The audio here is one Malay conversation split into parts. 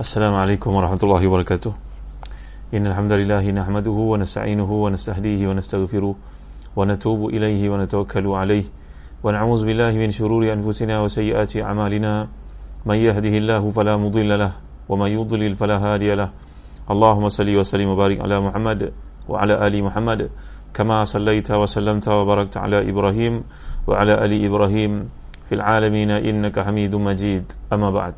السلام عليكم ورحمة الله وبركاته إن الحمد لله نحمده ونستعينه ونستهديه ونستغفره ونتوب إليه ونتوكل عليه ونعوذ بالله من شرور أنفسنا وسيئات أعمالنا من يهده الله فلا مضل له ومن يضلل فلا هادي له اللهم صل وسلم وبارك على محمد وعلى آل محمد كما صليت وسلمت وباركت على إبراهيم وعلى آل إبراهيم fil alamin innaka hamidum majid. Amma ba'd.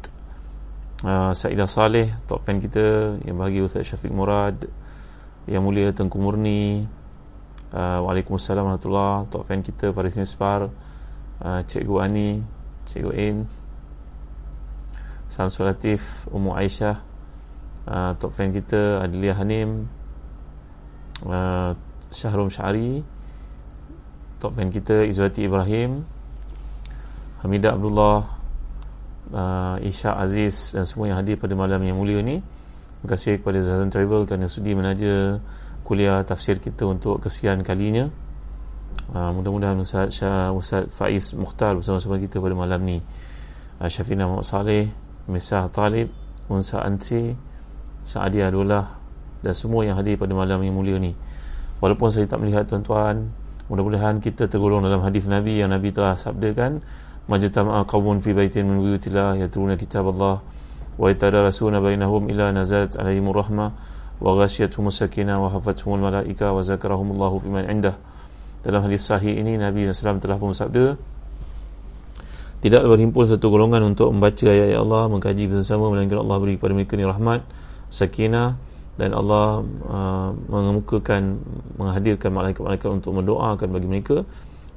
Uh, Saidah Saleh top pen kita yang bagi Ustaz Syafiq Murad yang mulia Tengku Murni uh, Waalaikumsalam warahmatullahi wabarakatuh. Top pen kita Faris Nisfar uh, Cikgu Ani Cikgu In Sam Sulatif Ummu Aisyah uh, top kita Adliyah Hanim uh, Syahrum Syari top kita Izwati Ibrahim Hamidah Abdullah uh, Isya Aziz dan semua yang hadir pada malam yang mulia ni. Terima kasih kepada Zazan Travel kerana sudi menaja kuliah tafsir kita untuk kesian kalinya. Uh, mudah-mudahan Ustaz, Syah, Ustaz Faiz Mukhtar bersama-sama kita pada malam ni. Uh, Syafina Muhammad Saleh Misah Talib Unsa Ansi Sa'adia Adullah dan semua yang hadir pada malam yang mulia ni. Walaupun saya tak melihat tuan-tuan mudah-mudahan kita tergolong dalam hadis Nabi yang Nabi telah sabdakan majtama'a qawmun fi baitin min buyutillah yatruna kitab Allah wa yatadarasuna bainahum ila nazalat alaihim rahmah wa ghashiyatuhum sakinah wa hafathumul malaika wa zakarahumullahu fi man indah. Dalam hadis sahih ini Nabi SAW telah pun bersabda tidak berhimpun satu golongan untuk membaca ayat-ayat Allah mengkaji bersama melainkan Allah beri kepada mereka ni rahmat sakinah dan Allah uh, mengemukakan menghadirkan malaikat-malaikat untuk mendoakan bagi mereka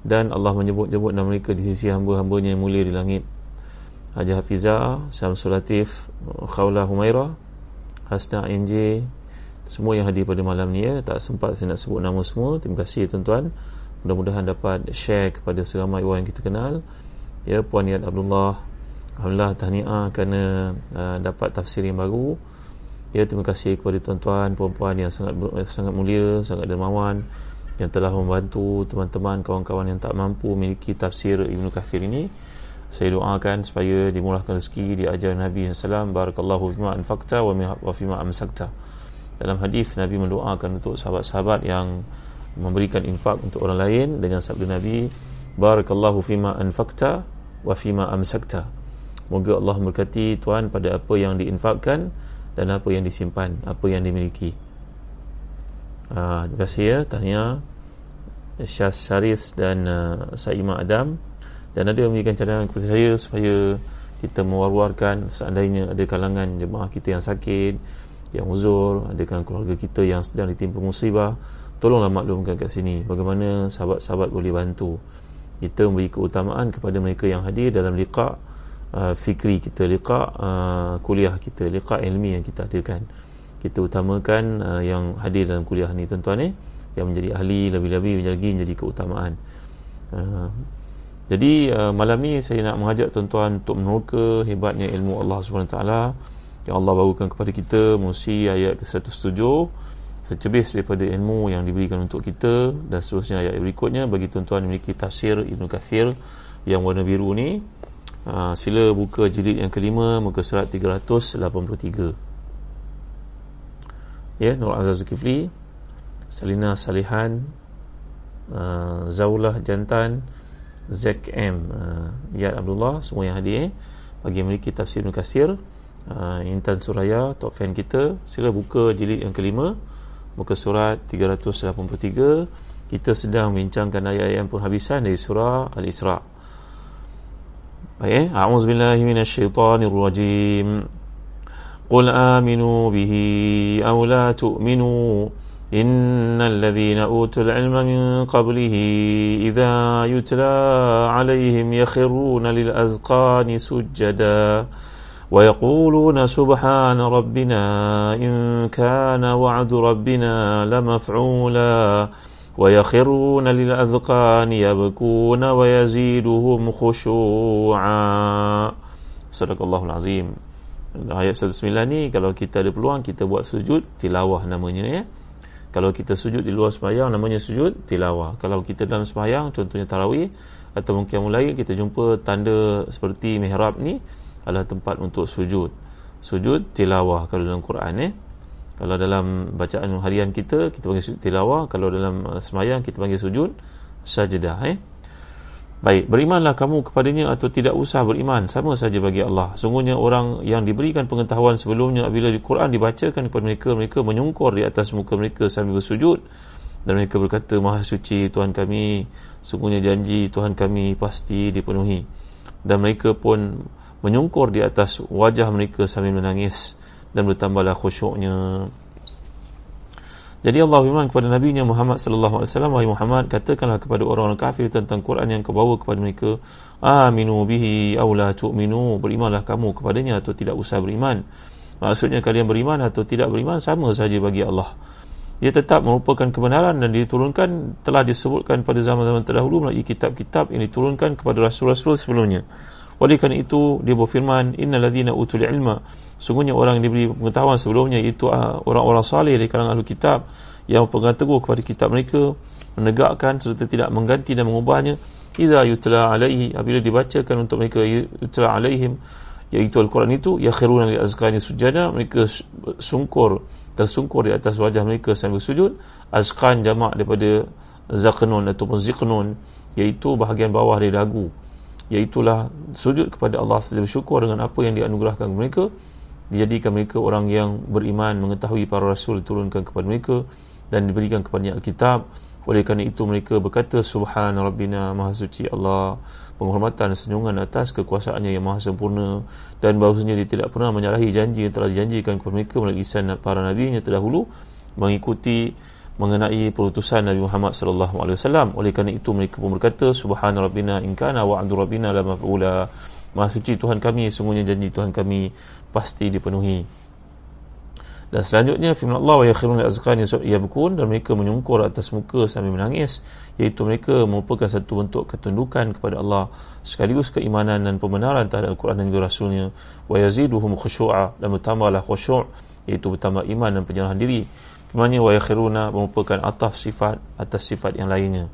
dan Allah menyebut-nyebut nama mereka di sisi hamba-hambanya yang mulia di langit. Haji Hafizah, Syamsul Latif, Khawla Humaira Hasna NJ semua yang hadir pada malam ni ya. tak sempat saya nak sebut nama semua. Terima kasih tuan-tuan. Mudah-mudahan dapat share kepada seramai orang yang kita kenal. Ya Puan Yad Abdullah. Alhamdulillah tahniah kerana uh, dapat tafsir yang baru. Ya terima kasih kepada tuan-tuan puan-puan yang sangat sangat mulia sangat dermawan yang telah membantu teman-teman kawan-kawan yang tak mampu memiliki tafsir Ibnu Kathir ini. Saya doakan supaya dimurahkan rezeki di ajar Nabi SAW barakallahu fima anfaqta wa fima amsakta. Dalam hadis Nabi mendoakan untuk sahabat-sahabat yang memberikan infak untuk orang lain dengan sabda Nabi barakallahu fima anfaqta wa fima amsakta. Moga Allah memberkati tuan pada apa yang diinfakkan dan apa yang disimpan apa yang dimiliki Uh, terima kasih ya tanya Syah Syaris dan uh, Saima Adam. Dan ada yang memberikan cadangan kepada saya supaya kita mewar-warkan seandainya ada kalangan jemaah kita yang sakit yang uzur ada keluarga kita yang sedang ditimpa musibah tolonglah maklumkan kat sini bagaimana sahabat-sahabat boleh bantu. Kita memberi keutamaan kepada mereka yang hadir dalam liqa uh, fikri kita liqa uh, kuliah kita liqa ilmi yang kita adakan kita utamakan uh, yang hadir dalam kuliah ni tuan-tuan eh yang menjadi ahli lebih-lebih lagi menjadi keutamaan. Uh, jadi uh, malam ni saya nak mengajak tuan-tuan untuk meneroka hebatnya ilmu Allah SWT yang Allah bawakan kepada kita Musi ayat ke-107 secebis daripada ilmu yang diberikan untuk kita dan seterusnya ayat berikutnya. Bagi tuan-tuan memiliki tafsir Ibn Kathir yang warna biru ni uh, sila buka jilid yang kelima muka surat 383 ya Nur Azaz Zulkifli Salina Salihan uh, Zaulah Jantan Zek M uh, Yad Abdullah semua yang hadir eh. bagi memiliki tafsir Ibn Kasir uh, Intan Suraya top fan kita sila buka jilid yang kelima muka surat 383 kita sedang bincangkan ayat-ayat penghabisan dari surah Al-Isra' baik eh. A'udzubillahi minasyaitonirrajim قل آمنوا به أو لا تؤمنوا إن الذين أوتوا العلم من قبله إذا يتلى عليهم يخرون للأذقان سجدا ويقولون سبحان ربنا إن كان وعد ربنا لمفعولا ويخرون للأذقان يبكون ويزيدهم خشوعا صدق الله العظيم. Ayat 109 ni kalau kita ada peluang kita buat sujud tilawah namanya ya. Kalau kita sujud di luar sembahyang namanya sujud tilawah. Kalau kita dalam sembahyang contohnya tarawih atau mungkin mulai kita jumpa tanda seperti mihrab ni adalah tempat untuk sujud. Sujud tilawah kalau dalam Quran eh kalau dalam bacaan harian kita kita panggil sujud tilawah. Kalau dalam uh, semayang kita panggil sujud sajadah eh Baik, berimanlah kamu kepadanya atau tidak usah beriman, sama saja bagi Allah. Sungguhnya orang yang diberikan pengetahuan sebelumnya apabila di Quran dibacakan kepada mereka, mereka menyungkur di atas muka mereka sambil bersujud dan mereka berkata, Maha suci Tuhan kami, sungguhnya janji Tuhan kami pasti dipenuhi. Dan mereka pun menyungkur di atas wajah mereka sambil menangis dan bertambahlah khusyuknya. Jadi Allah firman kepada Nabi Nya Muhammad sallallahu alaihi wasallam wahai Muhammad katakanlah kepada orang-orang kafir tentang Quran yang kau bawa kepada mereka aminu bihi aw la tu'minu berimanlah kamu kepadanya atau tidak usah beriman. Maksudnya kalian beriman atau tidak beriman sama saja bagi Allah. Ia tetap merupakan kebenaran dan diturunkan telah disebutkan pada zaman-zaman terdahulu melalui kitab-kitab yang diturunkan kepada rasul-rasul sebelumnya oleh kerana itu dia berfirman innalladzina utul ilma. Sungguhnya orang yang diberi pengetahuan sebelumnya itu ah, orang-orang salih dari kalangan ahli kitab yang pegang teguh kepada kitab mereka menegakkan serta tidak mengganti dan mengubahnya. Idza yutla alaihi apabila dibacakan untuk mereka yutla alaihim iaitu al-Quran itu ya khiruna li azqani sujada mereka sungkur tersungkur di atas wajah mereka sambil sujud. Azqan jamak daripada zaqnun ataupun ziqnun iaitu bahagian bawah dari dagu iaitulah sujud kepada Allah sebagai syukur dengan apa yang dianugerahkan mereka. Dijadikan mereka orang yang beriman mengetahui para rasul turunkan kepada mereka dan diberikan kepada Alkitab. Oleh kerana itu mereka berkata subhana rabbina maha suci Allah penghormatan senyuman atas kekuasaannya yang maha sempurna. Dan bahawasanya dia tidak pernah menyalahi janji yang telah dijanjikan kepada mereka melalui lisan para nabi yang terdahulu mengikuti mengenai perutusan Nabi Muhammad sallallahu alaihi wasallam. Oleh kerana itu mereka pun berkata subhana rabbina in kana wa'du rabbina la maf'ula. Maha suci Tuhan kami sungguhnya janji Tuhan kami pasti dipenuhi. Dan selanjutnya firman Allah wa yakhirun azqan yabkun dan mereka menyungkur atas muka sambil menangis. Iaitu mereka merupakan satu bentuk ketundukan kepada Allah sekaligus keimanan dan pembenaran terhadap Al-Quran dan juga Rasulnya. Wa yaziduhum khusyu'a dan bertambahlah khusyuk iaitu bertambah iman dan penyerahan diri firmannya wa yakhiruna merupakan ataf sifat atas sifat yang lainnya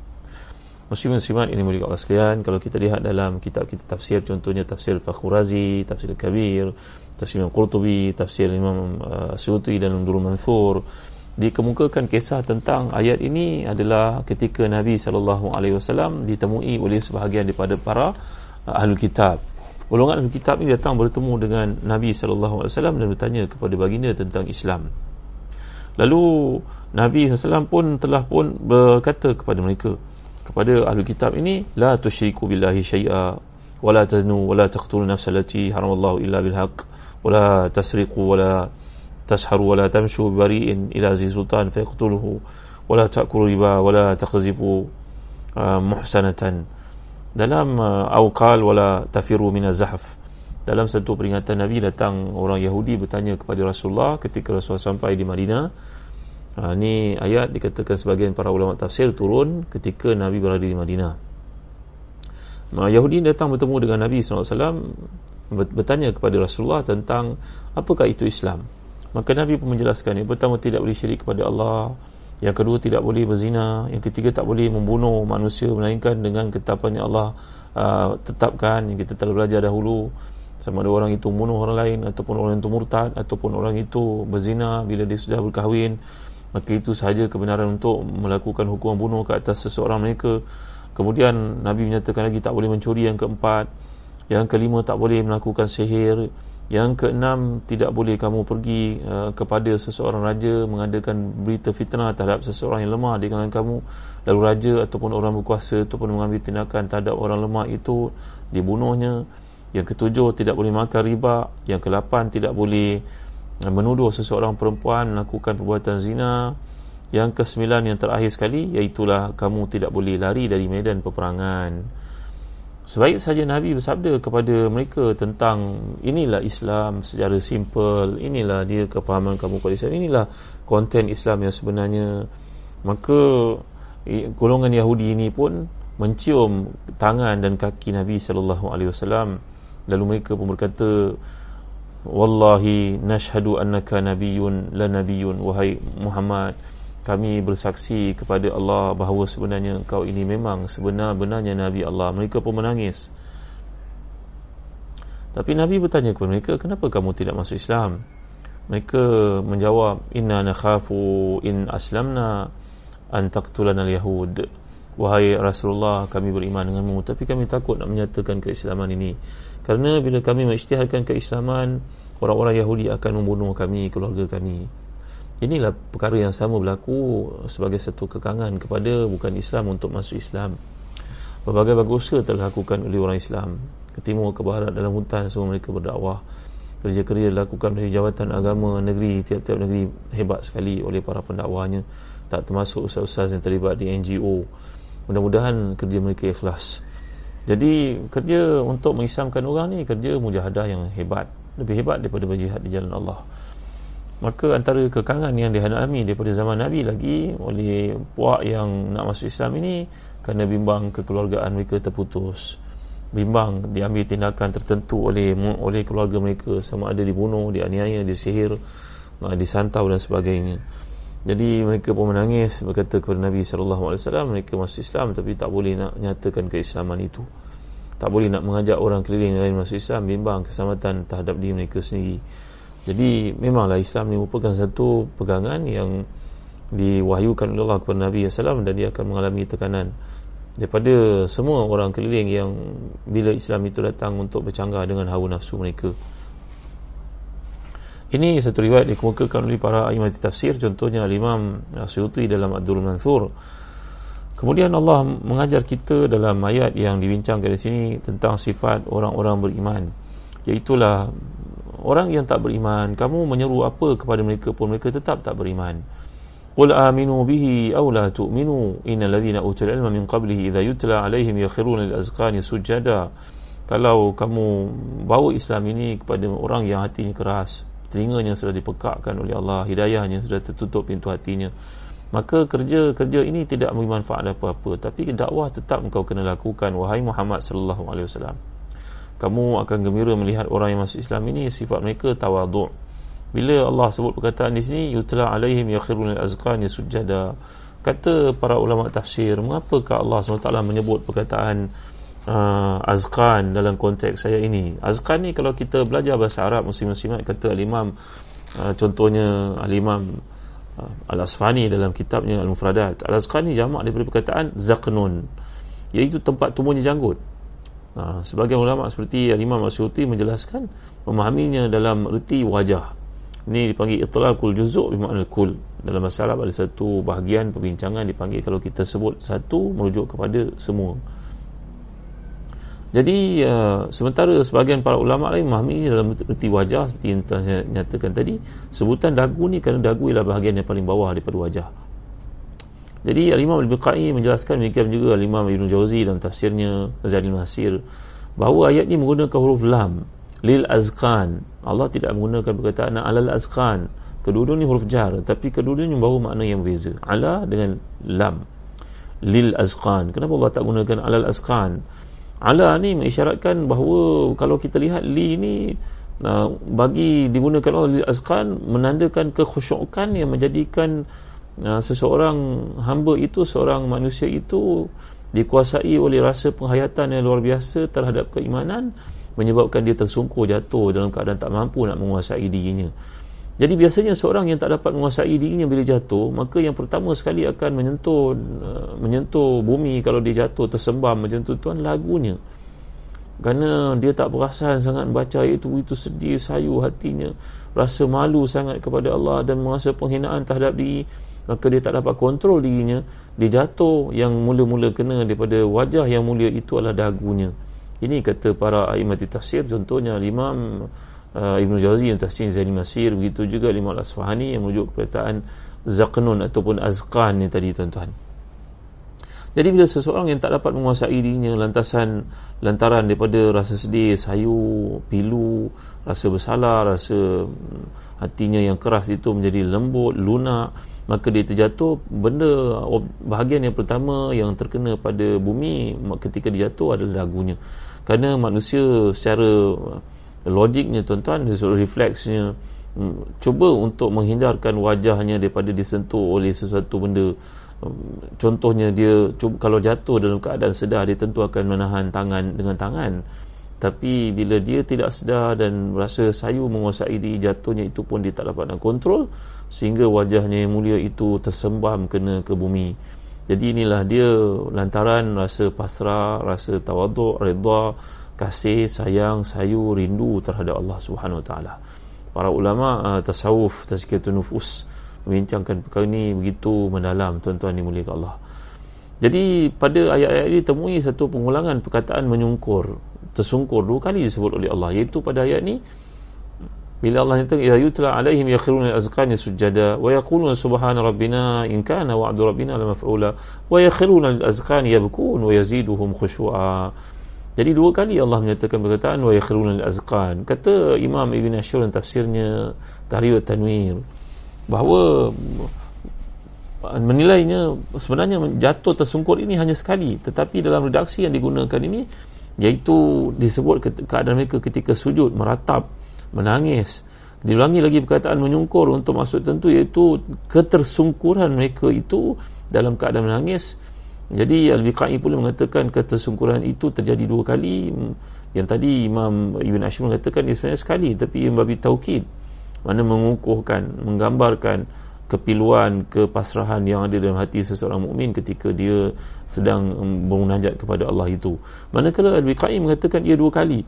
Muslimin muslimat ini mulia Allah sekalian kalau kita lihat dalam kitab-kitab tafsir contohnya tafsir Fakhurazi, tafsir Kabir, tafsir Imam Qurtubi, tafsir Imam uh, Suyuti dan Nurul Mansur dikemukakan kisah tentang ayat ini adalah ketika Nabi sallallahu alaihi wasallam ditemui oleh sebahagian daripada para uh, ahli kitab. Golongan ahli kitab ini datang bertemu dengan Nabi sallallahu alaihi wasallam dan bertanya kepada baginda tentang Islam. Lalu Nabi SAW pun telah pun berkata kepada mereka, kepada ahli kitab ini la tusyriku billahi syai'a wa la taznu wa la taqtulu nafsa allati haramallahu illa bil haqq wa la tasriqu wa la tasharu wa la tamshu bari'in ila zi sultan fayaqtuluhu wa la ta'kulu riba wa la taqzifu uh, muhsanatan. Dalam uh, awqal wa la tafiru min az-zahf dalam satu peringatan Nabi datang orang Yahudi bertanya kepada Rasulullah ketika Rasulullah sampai di Madinah Ha, ini ayat dikatakan sebagian para ulama tafsir turun ketika Nabi berada di Madinah. Ha, Yahudi datang bertemu dengan Nabi SAW bertanya kepada Rasulullah tentang apakah itu Islam. Maka Nabi pun menjelaskan yang pertama tidak boleh syirik kepada Allah. Yang kedua tidak boleh berzina. Yang ketiga tak boleh membunuh manusia melainkan dengan ketapan yang Allah uh, tetapkan yang kita telah belajar dahulu sama ada orang itu membunuh orang lain ataupun orang itu murtad ataupun orang itu berzina bila dia sudah berkahwin. Maka itu sahaja kebenaran untuk melakukan hukuman bunuh ke atas seseorang mereka. Kemudian Nabi menyatakan lagi tak boleh mencuri yang keempat. Yang kelima tak boleh melakukan sihir. Yang keenam tidak boleh kamu pergi uh, kepada seseorang raja mengadakan berita fitnah terhadap seseorang yang lemah di kalangan kamu. Lalu raja ataupun orang berkuasa ataupun mengambil tindakan terhadap orang lemah itu dibunuhnya yang ketujuh tidak boleh makan riba. Yang kelapan tidak boleh menuduh seseorang perempuan melakukan perbuatan zina. Yang kesembilan yang terakhir sekali iaitulah kamu tidak boleh lari dari medan peperangan. Sebaik saja Nabi bersabda kepada mereka tentang inilah Islam secara simple inilah dia kepahaman kamu pada Islam inilah konten Islam yang sebenarnya. Maka golongan Yahudi ini pun mencium tangan dan kaki Nabi sallallahu alaihi wasallam lalu mereka pun berkata Wallahi nashhadu annaka nabiyyun la nabiyyun wahai Muhammad kami bersaksi kepada Allah bahawa sebenarnya engkau ini memang sebenar-benarnya nabi Allah mereka pun menangis Tapi Nabi bertanya kepada mereka, kenapa kamu tidak masuk Islam? Mereka menjawab, inna nakhafu in aslamna an taqtulana al-yahud. Wahai Rasulullah, kami beriman denganmu, tapi kami takut nak menyatakan keislaman ini. Kerana bila kami mengisytiharkan keislaman, orang-orang Yahudi akan membunuh kami, keluarga kami. Inilah perkara yang sama berlaku sebagai satu kekangan kepada bukan Islam untuk masuk Islam. Berbagai bagus usaha telah dilakukan oleh orang Islam. Ke timur ke barat dalam hutan semua mereka berdakwah. Kerja-kerja dilakukan oleh jawatan agama negeri tiap-tiap negeri hebat sekali oleh para pendakwahnya. Tak termasuk ustaz-ustaz yang terlibat di NGO mudah-mudahan kerja mereka ikhlas jadi kerja untuk mengislamkan orang ni kerja mujahadah yang hebat lebih hebat daripada berjihad di jalan Allah. Maka antara kekangan yang dihadapi daripada zaman Nabi lagi oleh puak yang nak masuk Islam ini kerana bimbang kekeluargaan mereka terputus. Bimbang diambil tindakan tertentu oleh oleh keluarga mereka sama ada dibunuh, dianiaya, disihir ah, disantau dan sebagainya jadi mereka pun menangis berkata kepada Nabi SAW mereka masuk Islam tapi tak boleh nak nyatakan keislaman itu. Tak boleh nak mengajak orang keliling lain masuk Islam bimbang keselamatan terhadap diri mereka sendiri. Jadi memanglah Islam ini merupakan satu pegangan yang diwahyukan oleh Allah kepada Nabi SAW dan dia akan mengalami tekanan daripada semua orang keliling yang bila Islam itu datang untuk bercanggah dengan hawa nafsu mereka ini satu riwayat dikemukakan oleh para imam tafsir contohnya Imam Asyuti dalam Abdul Mansur. Kemudian Allah mengajar kita dalam ayat yang dibincangkan di sini tentang sifat orang-orang beriman. Iaitulah orang yang tak beriman kamu menyeru apa kepada mereka pun mereka tetap tak beriman. Qul aminu bihi aw la tu'minu innal ladhina utul ilma min qablihi idza yutla alaihim yakhruna lil azqani sujada. Kalau kamu bawa Islam ini kepada orang yang hatinya keras telinganya sudah dipekakkan oleh Allah hidayahnya sudah tertutup pintu hatinya. Maka kerja-kerja ini tidak bermanfaat apa-apa tapi dakwah tetap engkau kena lakukan wahai Muhammad sallallahu alaihi wasallam. Kamu akan gembira melihat orang yang masuk Islam ini sifat mereka tawaduk bila Allah sebut perkataan di sini yutla alaihim yakhirun al-azqani sujada kata para ulama tafsir mengapakah Allah SWT menyebut perkataan uh, azqan dalam konteks saya ini azqan ni kalau kita belajar bahasa Arab muslim-muslimat kata al-imam uh, contohnya al-imam uh, al-asfani dalam kitabnya al-mufradat al-azqan ni jamak daripada perkataan zaqnun iaitu tempat tumbuhnya janggut Ha, sebagian ulama seperti Imam Asyuti menjelaskan memahaminya dalam erti wajah. Ini dipanggil itlaqul juzuk bermakna kul. Dalam masalah ada satu bahagian perbincangan dipanggil kalau kita sebut satu merujuk kepada semua. Jadi uh, sementara sebagian para ulama lain memahami dalam erti wajah seperti yang saya nyatakan tadi, sebutan dagu ni kerana dagu ialah bahagian yang paling bawah daripada wajah. Jadi Al-Imam Al-Biqai menjelaskan demikian juga Al-Imam Ibn Jauzi dalam tafsirnya Zadil Masir bahawa ayat ini menggunakan huruf lam lil azqan. Allah tidak menggunakan perkataan alal azqan. Kedua-dua ni huruf jar tapi kedua-duanya membawa makna yang berbeza. Ala dengan lam lil azqan. Kenapa Allah tak gunakan alal azqan? Ala ni mengisyaratkan bahawa kalau kita lihat li ni uh, bagi digunakan oleh lil azqan menandakan kekhusyukan yang menjadikan uh, seseorang hamba itu seorang manusia itu dikuasai oleh rasa penghayatan yang luar biasa terhadap keimanan menyebabkan dia tersungkur jatuh dalam keadaan tak mampu nak menguasai dirinya jadi biasanya seorang yang tak dapat menguasai dirinya bila jatuh maka yang pertama sekali akan menyentuh uh, menyentuh bumi kalau dia jatuh tersembam macam tu tuan lagunya. Kerana dia tak perasan sangat baca itu itu sedih sayu hatinya rasa malu sangat kepada Allah dan merasa penghinaan terhadap diri maka dia tak dapat kontrol dirinya. Dia jatuh yang mula-mula kena daripada wajah yang mulia itu adalah dagunya. Ini kata para imam tafsir contohnya Imam uh, Ibn Jawzi yang tafsir Zaini Masir begitu juga Imam Al-Asfahani yang merujuk kepertaan Zaqnun ataupun Azqan ni tadi tuan-tuan. Jadi bila seseorang yang tak dapat menguasai dirinya lantasan lantaran daripada rasa sedih, sayu, pilu, rasa bersalah, rasa hmm, hatinya yang keras itu menjadi lembut, lunak, maka dia terjatuh benda bahagian yang pertama yang terkena pada bumi ketika dia jatuh adalah dagunya. Kerana manusia secara logiknya tuan-tuan refleksnya mm, cuba untuk menghindarkan wajahnya daripada disentuh oleh sesuatu benda. Mm, contohnya dia cuba, kalau jatuh dalam keadaan sedar dia tentu akan menahan tangan dengan tangan. Tapi bila dia tidak sedar dan rasa sayu menguasai diri jatuhnya itu pun dia tak dapat nak kontrol sehingga wajahnya yang mulia itu tersembam kena ke bumi. Jadi inilah dia lantaran rasa pasrah rasa tawaduk redha kasih sayang sayu rindu terhadap Allah Subhanahu Wa Taala. Para ulama uh, tasawuf tazkiyatun nufus membincangkan perkara ini begitu mendalam tuan-tuan dimuliakan Allah. Jadi pada ayat-ayat ini temui satu pengulangan perkataan menyungkur tersungkur dua kali disebut oleh Allah. Iaitu pada ayat ni bila Allah nyatakan ya yutla alaihim yakhiruna al-azqani sujada wa yaquluna subhana rabbina in kana wa'du rabbina la maf'ula wa yakhiruna al-azqani yabkun wa yaziduhum khushu'a jadi dua kali Allah menyatakan perkataan wa yakhiruna al-azqan kata Imam Ibn Ashur dalam tafsirnya Tahrir Tanwir bahawa menilainya sebenarnya jatuh tersungkur ini hanya sekali tetapi dalam redaksi yang digunakan ini iaitu disebut keadaan mereka ketika sujud meratap menangis. Diulangi lagi perkataan menyungkur untuk maksud tentu iaitu ketersungkuran mereka itu dalam keadaan menangis jadi Al-Biqai pula mengatakan ketersungkuran itu terjadi dua kali. Yang tadi Imam Ibn Ashim mengatakan dia sebenarnya sekali tapi yang babi taukid. Mana mengukuhkan menggambarkan kepiluan kepasrahan yang ada dalam hati seseorang mukmin ketika dia sedang bermunajat kepada Allah itu. Manakala Al-Biqai mengatakan ia dua kali.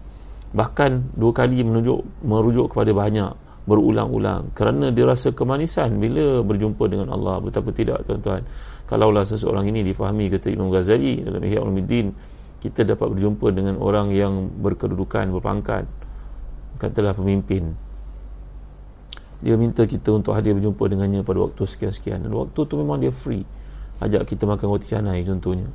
Bahkan dua kali menujuk merujuk kepada banyak berulang-ulang. Kerana dia rasa kemanisan bila berjumpa dengan Allah. Betapa tidak tuan-tuan kalaulah seseorang ini difahami kata Imam Ghazali dalam Ihya Ulumuddin kita dapat berjumpa dengan orang yang berkedudukan berpangkat. Katalah pemimpin. Dia minta kita untuk hadir berjumpa dengannya pada waktu sekian-sekian. Dan waktu tu memang dia free. Ajak kita makan roti canai contohnya.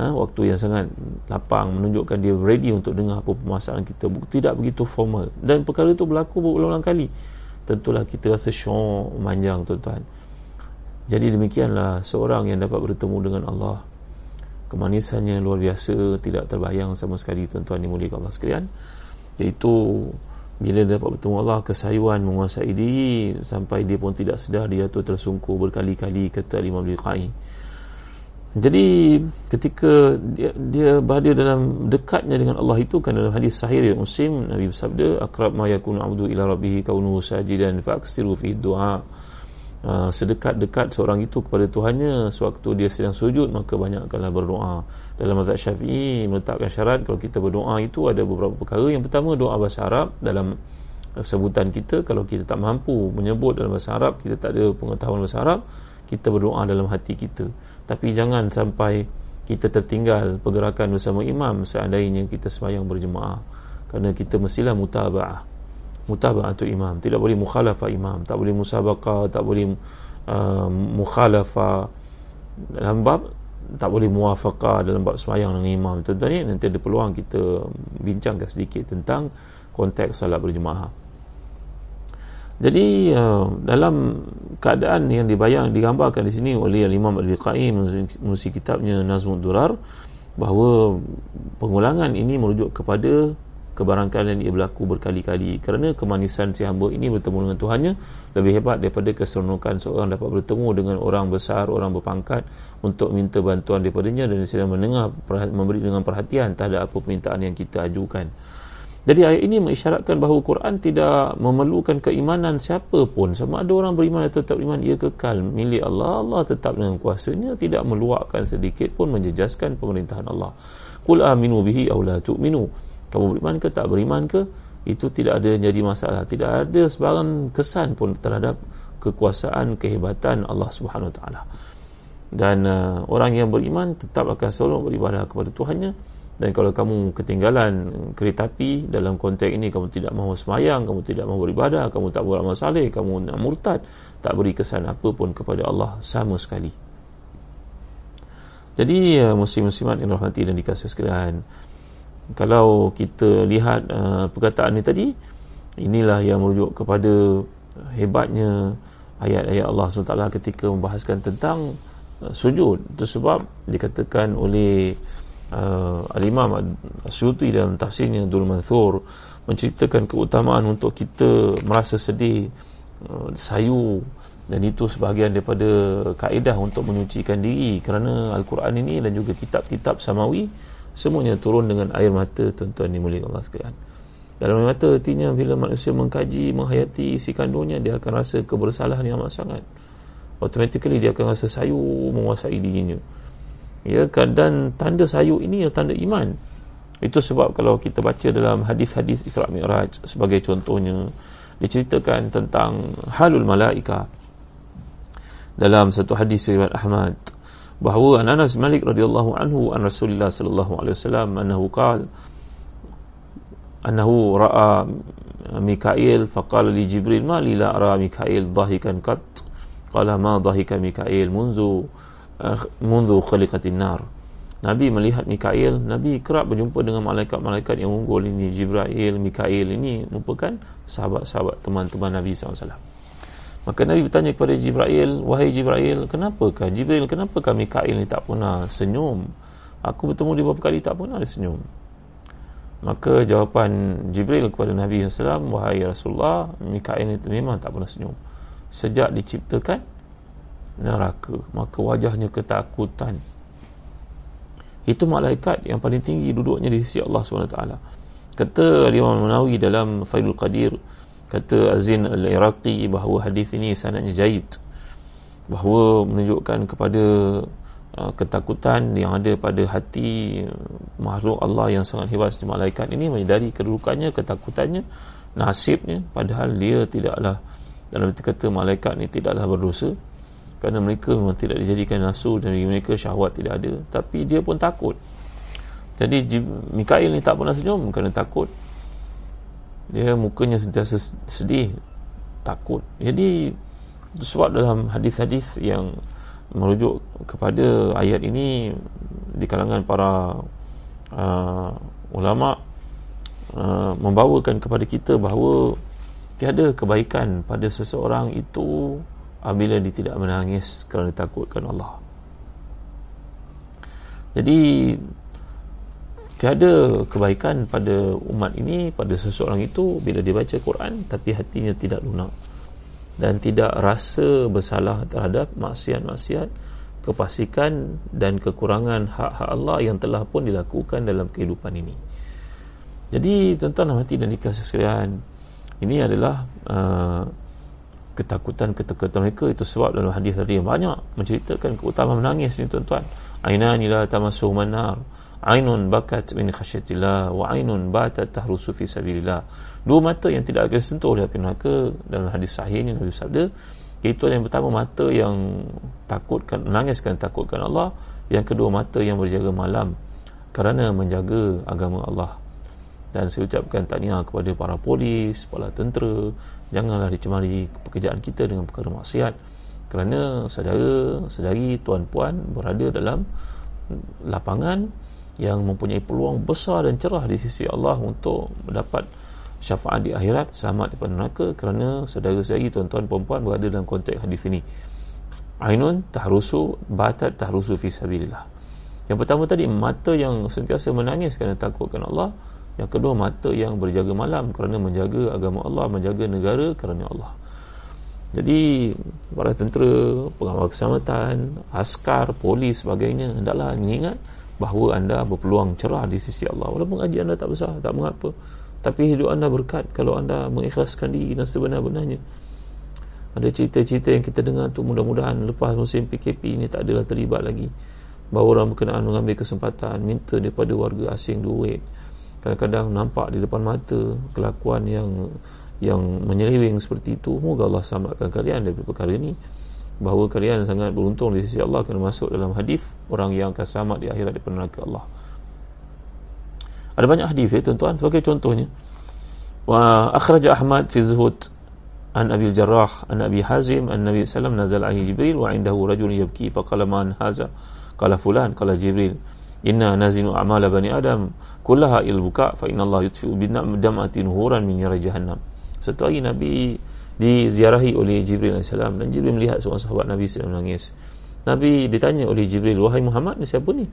Ha, waktu yang sangat lapang menunjukkan dia ready untuk dengar apa permasalahan kita. Tidak begitu formal. Dan perkara itu berlaku berulang-ulang kali. Tentulah kita rasa syok manjang tuan-tuan jadi demikianlah seorang yang dapat bertemu dengan Allah. Kemanisannya luar biasa tidak terbayang sama sekali tuan-tuan dimuliakan Allah sekalian. Iaitu bila dapat bertemu Allah kesayuan menguasai diri sampai dia pun tidak sedar dia tu tersungkur berkali-kali kata Imam Liqai jadi ketika dia, dia berada dalam dekatnya dengan Allah itu kan dalam hadis sahih yang Muslim Nabi bersabda akrab ma yakunu abdu ila rabbih kaunuhu sajidan fa'ksiru fi du'a uh, sedekat-dekat seorang itu kepada Tuhannya sewaktu dia sedang sujud maka banyakkanlah berdoa. Dalam mazhab syafi'i meletakkan syarat kalau kita berdoa itu ada beberapa perkara. Yang pertama doa bahasa Arab. Dalam sebutan kita kalau kita tak mampu menyebut dalam bahasa Arab kita tak ada pengetahuan bahasa Arab kita berdoa dalam hati kita. Tapi jangan sampai kita tertinggal pergerakan bersama imam seandainya kita sembahyang berjemaah. Kerana kita mestilah mutaba'ah mutaba'atul imam. Tidak boleh mukhalafah imam. Tak boleh musabaqah tak boleh uh, mukhalafah. Dalam bab tak boleh muafaqah dalam bab semayang dengan imam. Tuan-tuan ni nanti ada peluang kita bincangkan sedikit tentang konteks salat berjemaah. Jadi uh, dalam keadaan yang dibayang digambarkan di sini oleh Imam Al-Biqai menulis kitabnya Nazmul Durar bahawa pengulangan ini merujuk kepada kebarangkalian ia berlaku berkali-kali. Kerana kemanisan si hamba ini bertemu dengan Tuhannya lebih hebat daripada keseronokan seorang dapat bertemu dengan orang besar, orang berpangkat untuk minta bantuan daripadanya dan sedang mendengar memberi dengan perhatian terhadap apa permintaan yang kita ajukan. Jadi ayat ini mengisyaratkan bahawa Quran tidak memerlukan keimanan siapa pun. Sama ada orang beriman atau tak beriman ia kekal milik Allah. Allah tetap dengan kuasanya tidak meluakkan sedikit pun menjejaskan pemerintahan Allah. Qul aminu bihi aw la tu'minu kamu beriman ke tak beriman ke itu tidak ada jadi masalah. Tidak ada sebarang kesan pun terhadap kekuasaan kehebatan Allah Subhanahu Wa Taala. Dan uh, orang yang beriman tetap akan selalu beribadah kepada Tuhannya. Dan kalau kamu ketinggalan kereta api dalam konteks ini kamu tidak mahu semayang kamu tidak mahu beribadah kamu tak buat amal saleh kamu nak murtad tak beri kesan apa pun kepada Allah sama sekali. Jadi uh, muslim-muslimat yang rahmati dan dikasih sekalian kalau kita lihat uh, perkataan ini tadi inilah yang merujuk kepada hebatnya ayat-ayat Allah SWT ketika membahaskan tentang uh, sujud. Sebab dikatakan oleh uh, Al-Imam Syuti dalam tafsirnya Dul Manthur menceritakan keutamaan untuk kita merasa sedih uh, sayu. Dan itu sebahagian daripada kaedah untuk menyucikan diri. Kerana Al-Quran ini dan juga kitab-kitab samawi semuanya turun dengan air mata tuan-tuan dimuliakan Allah sekalian. Dalam air mata artinya bila manusia mengkaji menghayati isi kandungnya dia akan rasa kebersalahan yang amat sangat. Automatically dia akan rasa sayu menguasai dirinya. Ya kan dan tanda sayu ini adalah tanda iman. Itu sebab kalau kita baca dalam hadis-hadis Isra Mi'raj sebagai contohnya diceritakan tentang halul malaika. Dalam satu hadis riwayat Ahmad bahawa Anas Malik radhiyallahu anhu an Rasulullah sallallahu alaihi wasallam annahu qala annahu ra'a Mikail faqala li Jibril ma li la ara Mikail dhahikan qat? Qala ma dhahika Mikail munzu munzu khaliqatin nar. Nabi melihat Mikail Nabi kerap berjumpa dengan malaikat-malaikat yang unggul ini Jibril, Mikail ini merupakan sahabat-sahabat teman-teman Nabi SAW maka Nabi bertanya kepada Jibril Wahai Jibril, kenapakah? Jibril, kenapakah Mikail ini tak pernah senyum? Aku bertemu dia beberapa kali tak pernah dia senyum. Maka jawapan Jibril kepada Nabi SAW Wahai Rasulullah Mikail itu memang tak pernah senyum. Sejak diciptakan Neraka Maka wajahnya ketakutan. Itu malaikat yang paling tinggi duduknya di sisi Allah SWT Kata Imam Munawi dalam Faidul Qadir Kata Azin Al-Iraqi Bahawa hadis ini sanatnya jahit. Bahawa menunjukkan kepada Uh, ketakutan yang ada pada hati makhluk Allah yang sangat hebat seperti malaikat ini menyedari kedudukannya, ketakutannya, nasibnya. Padahal dia tidaklah dalam arti kata malaikat ini tidaklah berdosa. Kerana mereka memang tidak dijadikan nafsu dan mereka syahwat tidak ada. Tapi dia pun takut. Jadi Mikail ni tak pernah senyum kerana takut dia mukanya sentiasa sedih takut jadi sebab dalam hadis-hadis yang merujuk kepada ayat ini di kalangan para uh, ulama uh, membawakan kepada kita bahawa tiada kebaikan pada seseorang itu apabila dia tidak menangis kerana takutkan Allah. Jadi tiada kebaikan pada umat ini pada seseorang itu bila dia baca Quran tapi hatinya tidak lunak. Dan tidak rasa bersalah terhadap maksiat-maksiat kefasikan dan kekurangan hak-hak Allah yang telah pun dilakukan dalam kehidupan ini. Jadi tuan-tuan hati dan dikasih sekalian ini adalah uh, ketakutan-ketakutan mereka. Itu sebab dalam hadis tadi banyak menceritakan keutamaan menangis ni tuan-tuan. Ainani la tamassu manar ainun bakat min khasyatillah wa ainun batat tahrusu fi sabilillah. Dua mata yang tidak akan sentuh oleh api neraka dalam hadis sahih ini Nabi sabda itu yang pertama mata yang takutkan menangiskan takutkan Allah yang kedua mata yang berjaga malam kerana menjaga agama Allah. Dan saya ucapkan tahniah kepada para polis, para tentera janganlah dicemari pekerjaan kita dengan perkara maksiat. Kerana saudara, saudari, tuan-puan berada dalam lapangan yang mempunyai peluang besar dan cerah di sisi Allah untuk mendapat syafaat di akhirat selamat daripada neraka kerana saudara-saudari tuan-tuan perempuan berada dalam konteks hadis ini. Ainun tahrusu batat tahrusu fi sabilillah. Yang pertama tadi mata yang sentiasa menangis kerana takutkan Allah. Yang kedua mata yang berjaga malam kerana menjaga agama Allah menjaga negara kerana Allah. Jadi para tentera pengawal keselamatan askar polis sebagainya hendaklah mengingat bahawa anda berpeluang cerah di sisi Allah. Walaupun gaji anda tak besar tak mengapa. Tapi hidup anda berkat kalau anda mengikhlaskan diri dan sebenar-benarnya. Ada cerita-cerita yang kita dengar tu mudah-mudahan lepas musim PKP ini tak adalah terlibat lagi. Bahawa orang berkenaan mengambil kesempatan minta daripada warga asing duit. Kadang-kadang nampak di depan mata kelakuan yang yang menyeleweng seperti itu. Moga Allah selamatkan kalian dari perkara ini bahawa kalian sangat beruntung di sisi Allah kerana masuk dalam hadis orang yang akan selamat di akhirat daripada neraka Allah. Ada banyak hadis ya tuan-tuan sebagai contohnya. Wa akhraj Ahmad fi Zuhud an Abi Jarrah an Abi Hazim an Nabi sallam nazal alaihi Jibril wa indahu rajul yabki fa qala man haza qala fulan qala Jibril inna nazinu a'mala bani adam kullaha il buka fa inna Allah yutfi'u bin dam'atin huran min yara jahannam. Satu hari Nabi diziarahi oleh Jibril AS dan Jibril melihat seorang sahabat Nabi sedang menangis. Nabi ditanya oleh Jibril wahai Muhammad ni siapa ni?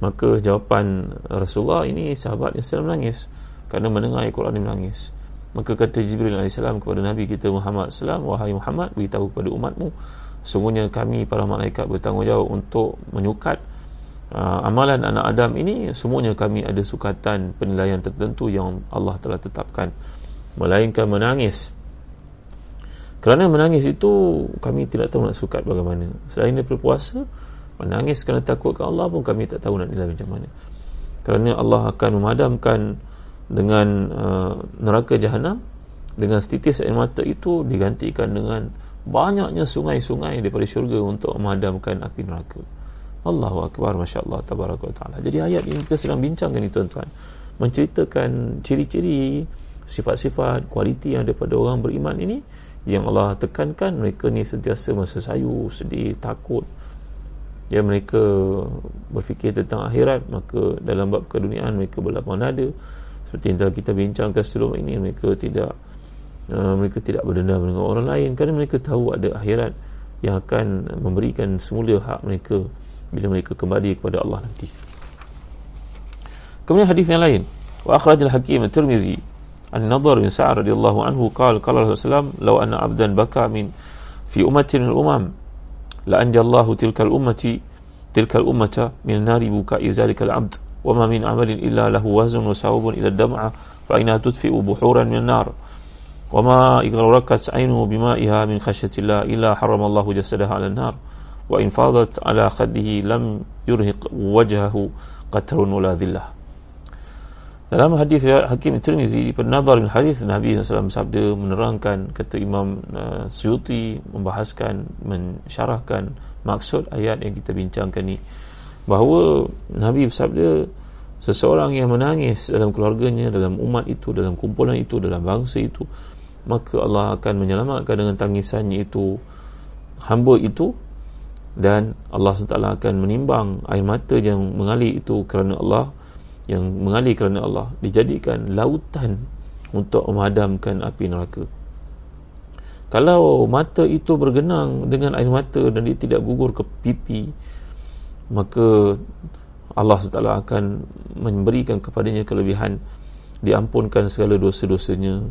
Maka jawapan Rasulullah ini sahabat yang sedang menangis. Kerana mendengar Al-Quran ini menangis. Maka kata Jibril AS kepada Nabi kita Muhammad SAW wahai Muhammad beritahu kepada umatmu. Sungguhnya kami para malaikat bertanggungjawab untuk menyukat uh, amalan anak Adam ini. Semuanya kami ada sukatan penilaian tertentu yang Allah telah tetapkan. Melainkan menangis kerana menangis itu kami tidak tahu nak sukat bagaimana. Selain daripada puasa menangis kerana takut ke Allah pun kami tak tahu nak nilai macam mana. Kerana Allah akan memadamkan dengan uh, neraka jahanam dengan setitis air mata itu digantikan dengan banyaknya sungai-sungai daripada syurga untuk memadamkan api neraka. Allahu Akbar Masya Allah Tabaraka Ta'ala. Jadi ayat ini kita sedang bincangkan ini tuan-tuan Menceritakan ciri-ciri Sifat-sifat kualiti yang daripada orang beriman ini Yang Allah tekankan Mereka ni sentiasa masa sayu Sedih, takut. Ya mereka berfikir tentang akhirat Maka dalam bab keduniaan mereka berlapang nada. Seperti yang telah kita bincangkan sebelum ini Mereka tidak uh, Mereka tidak berdendam dengan orang lain Kerana mereka tahu ada akhirat Yang akan memberikan semula hak mereka bila mereka kembali kepada Allah nanti. Kemudian hadis yang lain, wa akhraj al-Hakim at-Tirmizi النضر بن سعد رضي الله عنه قال قال الله عليه وسلم لو أن عبدا بكى من في أمة من الأمم لأنجى الله تلك الأمة تلك الأمة من نار بكاء ذلك العبد وما من عمل إلا له وزن وثواب إلى الدمعة فإنها تدفئ بحورا من النار. وما إغرقت عينه بمائها من خشية الله إلا حرم الله جسدها على النار وإن فاضت على خده لم يرهق وجهه قتر ولا ذلة. Dalam hadis Hakim Tirmizi penazar bin hadis Nabi SAW sabda menerangkan kata Imam uh, Suyuti membahaskan mensyarahkan maksud ayat yang kita bincangkan ni. Bahawa Nabi bersabda seseorang yang menangis dalam keluarganya dalam umat itu dalam kumpulan itu dalam bangsa itu maka Allah akan menyelamatkan dengan tangisannya itu hamba itu dan Allah SWT akan menimbang air mata yang mengalir itu kerana Allah yang mengalir kerana Allah dijadikan lautan untuk memadamkan api neraka. Kalau mata itu bergenang dengan air mata dan dia tidak gugur ke pipi maka Allah SWT akan memberikan kepadanya kelebihan. Diampunkan segala dosa-dosanya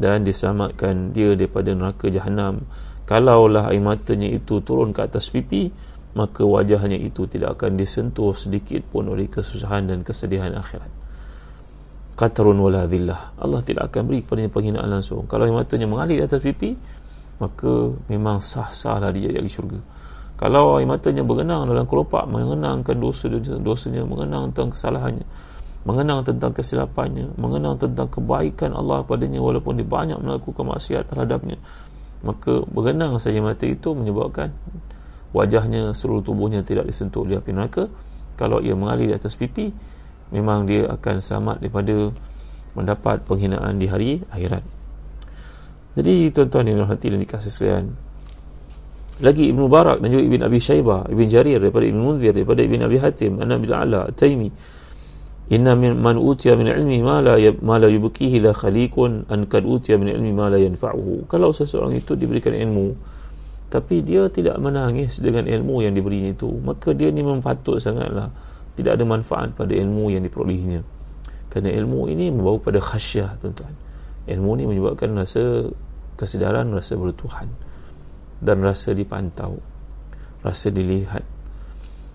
dan diselamatkan dia daripada neraka jahanam. Kalaulah air matanya itu turun ke atas pipi maka wajahnya itu tidak akan disentuh sedikit pun oleh kesusahan dan kesedihan akhirat. Katrun wala dhillah. Allah tidak akan beri kepadanya penghinaan langsung. Kalau air matanya mengalir atas pipi maka memang sah-sahlah dia di syurga. Kalau air matanya bergenang dalam kelopak mengenangkan dosa-dosanya mengenang tentang kesalahannya mengenang tentang kesilapannya mengenang tentang kebaikan Allah padanya walaupun dia banyak melakukan maksiat terhadapnya maka bergenang saja mata itu menyebabkan wajahnya seluruh tubuhnya tidak disentuh oleh api neraka kalau ia mengalir di atas pipi memang dia akan selamat daripada mendapat penghinaan di hari akhirat jadi tuan-tuan yang hati dan dikasih sekalian lagi Ibn Barak dan juga Ibn Abi Shaybah Ibn Jarir daripada Ibn Munzir daripada Ibn Abi Hatim Anabil Ala Taimi Inna min man utiya min ilmi ma la ma la yubkihi la khaliqun an kad utiya min ilmi ma la yanfa'uhu. Kalau seseorang itu diberikan ilmu tapi dia tidak menangis dengan ilmu yang diberinya itu, maka dia ni memang patut sangatlah. Tidak ada manfaat pada ilmu yang diperolehinya. Kerana ilmu ini membawa pada khasyah, tuan-tuan. Ilmu ini menyebabkan rasa kesedaran, rasa bertuhan. Dan rasa dipantau, rasa dilihat.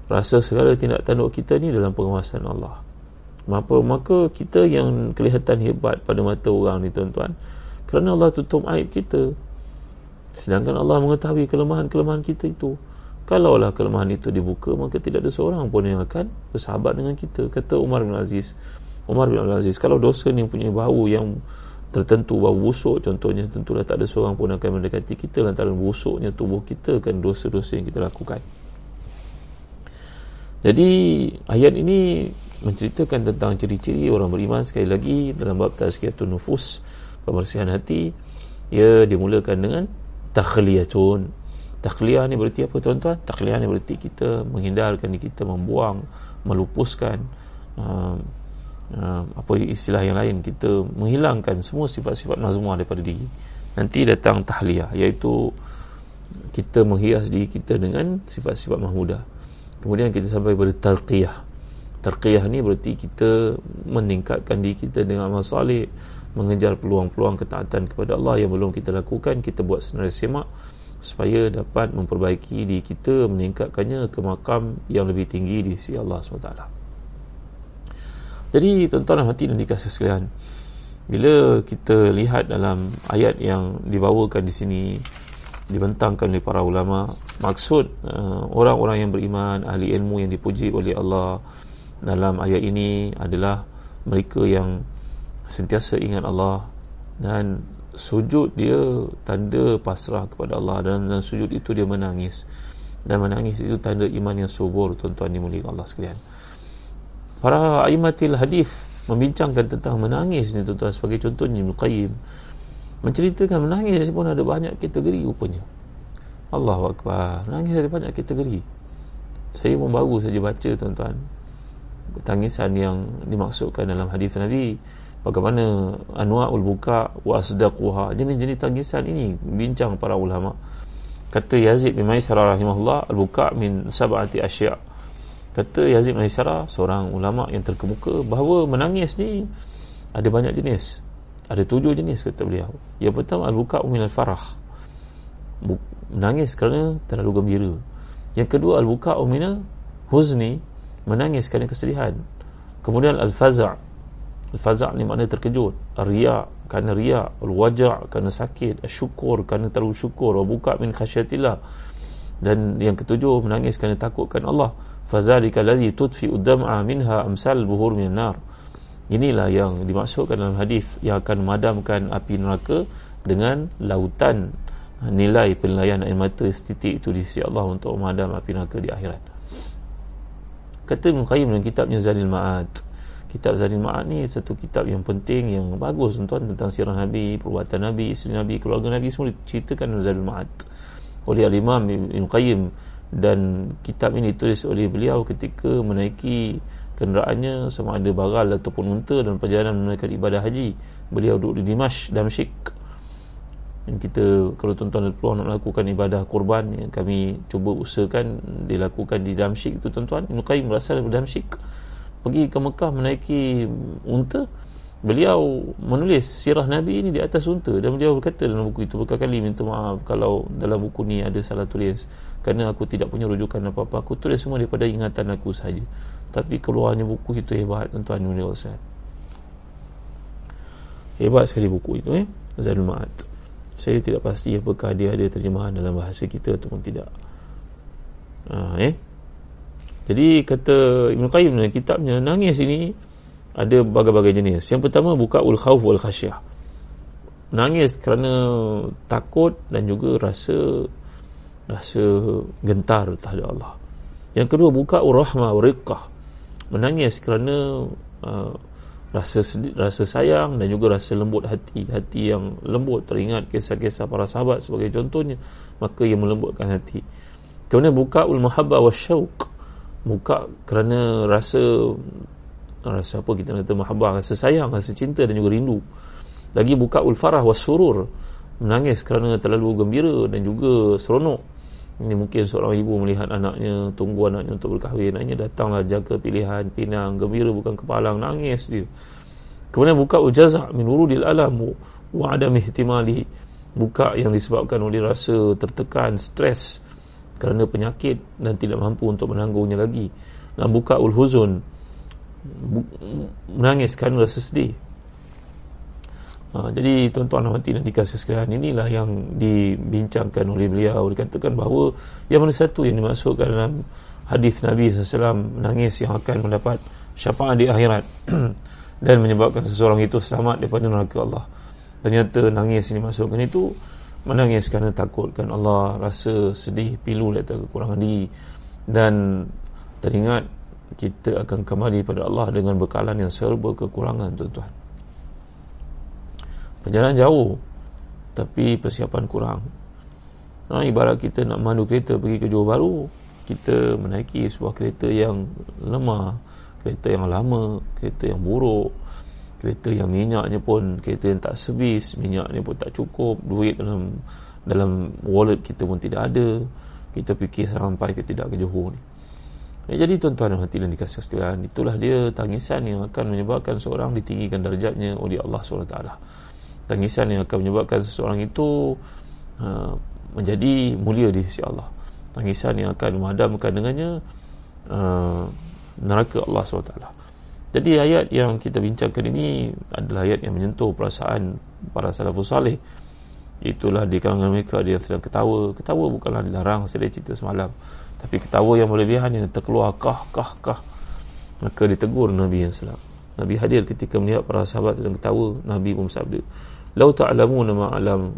Rasa segala tindak tanduk kita ni dalam pengawasan Allah. Maka, maka kita yang kelihatan hebat pada mata orang ni tuan-tuan. Kerana Allah tutup aib kita sedangkan Allah mengetahui kelemahan-kelemahan kita itu. Kalaulah kelemahan itu dibuka maka tidak ada seorang pun yang akan bersahabat dengan kita. Kata Umar bin Aziz Umar bin Aziz kalau dosa ni punya bau yang tertentu bau busuk contohnya tentulah tak ada seorang pun akan mendekati kita lantaran busuknya tubuh kita kan dosa-dosa yang kita lakukan. Jadi ayat ini menceritakan tentang ciri-ciri orang beriman sekali lagi dalam bab tazkiyatun nufus pembersihan hati. Ia dimulakan dengan takhliyatun. Takhliyah ni berarti apa tuan-tuan? Takhliyah ni berarti kita menghindarkan kita membuang melupuskan uh, uh, apa istilah yang lain. Kita menghilangkan semua sifat-sifat mazmumah daripada diri. Nanti datang tahliyah iaitu kita menghias diri kita dengan sifat-sifat mahmudah. Kemudian kita sampai pada tarqiyah. Terqiyah ni berarti kita meningkatkan diri kita dengan amal salih, mengejar peluang-peluang ketaatan kepada Allah. Yang belum kita lakukan, kita buat senarai semak supaya dapat memperbaiki diri kita meningkatkannya ke makam yang lebih tinggi di sisi Allah SWT jadi tuan-tuan hati dan dikasih sekalian bila kita lihat dalam ayat yang dibawakan di sini dibentangkan oleh para ulama maksud uh, orang-orang yang beriman ahli ilmu yang dipuji oleh Allah dalam ayat ini adalah mereka yang sentiasa ingat Allah dan sujud dia tanda pasrah kepada Allah dan, dan sujud itu dia menangis. Dan menangis itu tanda iman yang subur tuan-tuan dimulai Allah sekalian. Para aimatil hadis membincangkan tentang menangis ni tuan-tuan sebagai contohnya Ibn Qayyim. Menceritakan menangis pun ada banyak kategori rupanya. Allahu Akbar. Menangis ada banyak kategori. Saya pun baru saja baca tuan-tuan tangisan yang dimaksudkan dalam hadis Nabi bagaimana anwa'ul buka wa asdaquha jenis-jenis tangisan ini bincang para ulama. Kata Yazid bin Maisarah rahimahullah al-buka min sab'ati asya' kata Yazid bin Maisarah seorang ulama yang terkemuka bahawa menangis ni ada banyak jenis. Ada tujuh jenis kata beliau. Yang pertama al-buka min al-farah. Menangis kerana terlalu gembira. Yang kedua al-buka min al-huzni menangis kerana kesedihan. Kemudian al-faza' Al-faza' ni makna terkejut. Riya' kerana riya' Al-waja' kerana sakit. Al-syukur kerana terlalu syukur. Al-buka' min khasyatillah. Dan yang ketujuh Menangis kerana takutkan Allah. Fazalika ladhi tudfi uddam'a minha Amsal buhur min nar. Inilah yang dimaksudkan dalam hadis Yang akan memadamkan api neraka Dengan lautan Nilai penilaian air mata Setitik itu di sisi Allah Untuk memadam api neraka di akhirat. Kata Ibn Qayyim dalam kitabnya Zalil Ma'ad kitab Zadil Ma'ad ni satu kitab yang penting yang bagus tuan tentang sirah Nabi perbuatan Nabi isteri Nabi keluarga Nabi semua diceritakan dalam Zadil Ma'ad oleh Al-Imam Ibn Qayyim. Dan kitab ini ditulis oleh beliau ketika menaiki kenderaannya sama ada baral ataupun unta dan perjalanan menunaikan ibadah haji. Beliau duduk di Dimash Damsyik. Dan kita kalau tuan-tuan ada peluang nak melakukan ibadah kurban yang kami cuba usahakan dilakukan di Damsyik itu tuan-tuan. Ibn Qayyim berasal dari Damsyik pergi ke Mekah menaiki unta beliau menulis sirah Nabi ini di atas unta. Dan beliau berkata dalam buku itu berkali-kali minta maaf kalau dalam buku ni ada salah tulis. Kerana aku tidak punya rujukan apa-apa. Aku tulis semua daripada ingatan aku sahaja. Tapi keluarnya buku itu hebat tuan-tuan dan puan hebat sekali buku itu eh? Zadul Ma'ad. Saya tidak pasti apakah dia ada terjemahan dalam bahasa kita ataupun tidak. Ha, eh jadi kata Ibn Qayyim dalam kitabnya nangis ini ada berbagai-bagai jenis. Yang pertama buka ul khawf wal khasyah. Nangis kerana takut dan juga rasa rasa gentar terhadap Allah. Yang kedua buka ul rahmah wal riqqah. Menangis kerana uh, rasa sedih, rasa sayang dan juga rasa lembut hati, hati yang lembut teringat kisah-kisah para sahabat sebagai contohnya, maka ia melembutkan hati. Kemudian buka ul mahabbah wal muka kerana rasa rasa apa kita kata mahabbah rasa sayang rasa cinta dan juga rindu. Lagi buka ulfarah wasurur menangis kerana terlalu gembira dan juga seronok. Ini mungkin seorang ibu melihat anaknya tunggu anaknya untuk berkahwin. Anaknya datanglah jaga pilihan pinang gembira bukan kepalang nangis dia. Kemudian buka ujazah min urudil alam wa adam ihtimali buka yang disebabkan oleh rasa tertekan stres kerana penyakit dan tidak mampu untuk menanggungnya lagi. Dan buka ulhuzun menangis kerana rasa sedih. Ha, jadi tuan-tuan dan hati dikasih sekalian inilah yang dibincangkan oleh beliau. Dikatakan bahawa yang mana satu yang dimaksudkan dalam hadis Nabi SAW menangis yang akan mendapat syafaat di akhirat. Dan menyebabkan seseorang itu selamat daripada neraka Allah. Ternyata nangis yang dimaksudkan itu menangis kerana takutkan Allah rasa sedih pilu letak kekurangan diri. Dan teringat kita akan kembali pada Allah dengan bekalan yang serba kekurangan tuan-tuan. Perjalanan jauh tapi persiapan kurang. Nah, ibarat kita nak mandu kereta pergi ke Johor Baru kita menaiki sebuah kereta yang lemah kereta yang lama kereta yang buruk kereta yang minyaknya pun kereta yang tak servis minyaknya pun tak cukup duit dalam dalam wallet kita pun tidak ada. Kita fikir sampai ke tidak ke Johor ni. Ya, jadi tuan-tuan dan hati dan dikasih sekalian itulah dia tangisan yang akan menyebabkan seorang ditinggikan darjatnya oleh Allah SWT tangisan yang akan menyebabkan seseorang itu uh, menjadi mulia di sisi Allah. Tangisan yang akan memadamkan dengannya uh, neraka Allah SWT jadi ayat yang kita bincangkan ini adalah ayat yang menyentuh perasaan para salafus salih. Itulah di kalangan mereka dia sedang ketawa. Ketawa bukanlah dilarang saya cerita semalam. Tapi ketawa yang berlebihan yang terkeluar kah kah kah. Maka ditegur Nabi yang salam Nabi hadir ketika melihat para sahabat sedang ketawa. Nabi pun bersabda lau ta'lamuna ma alam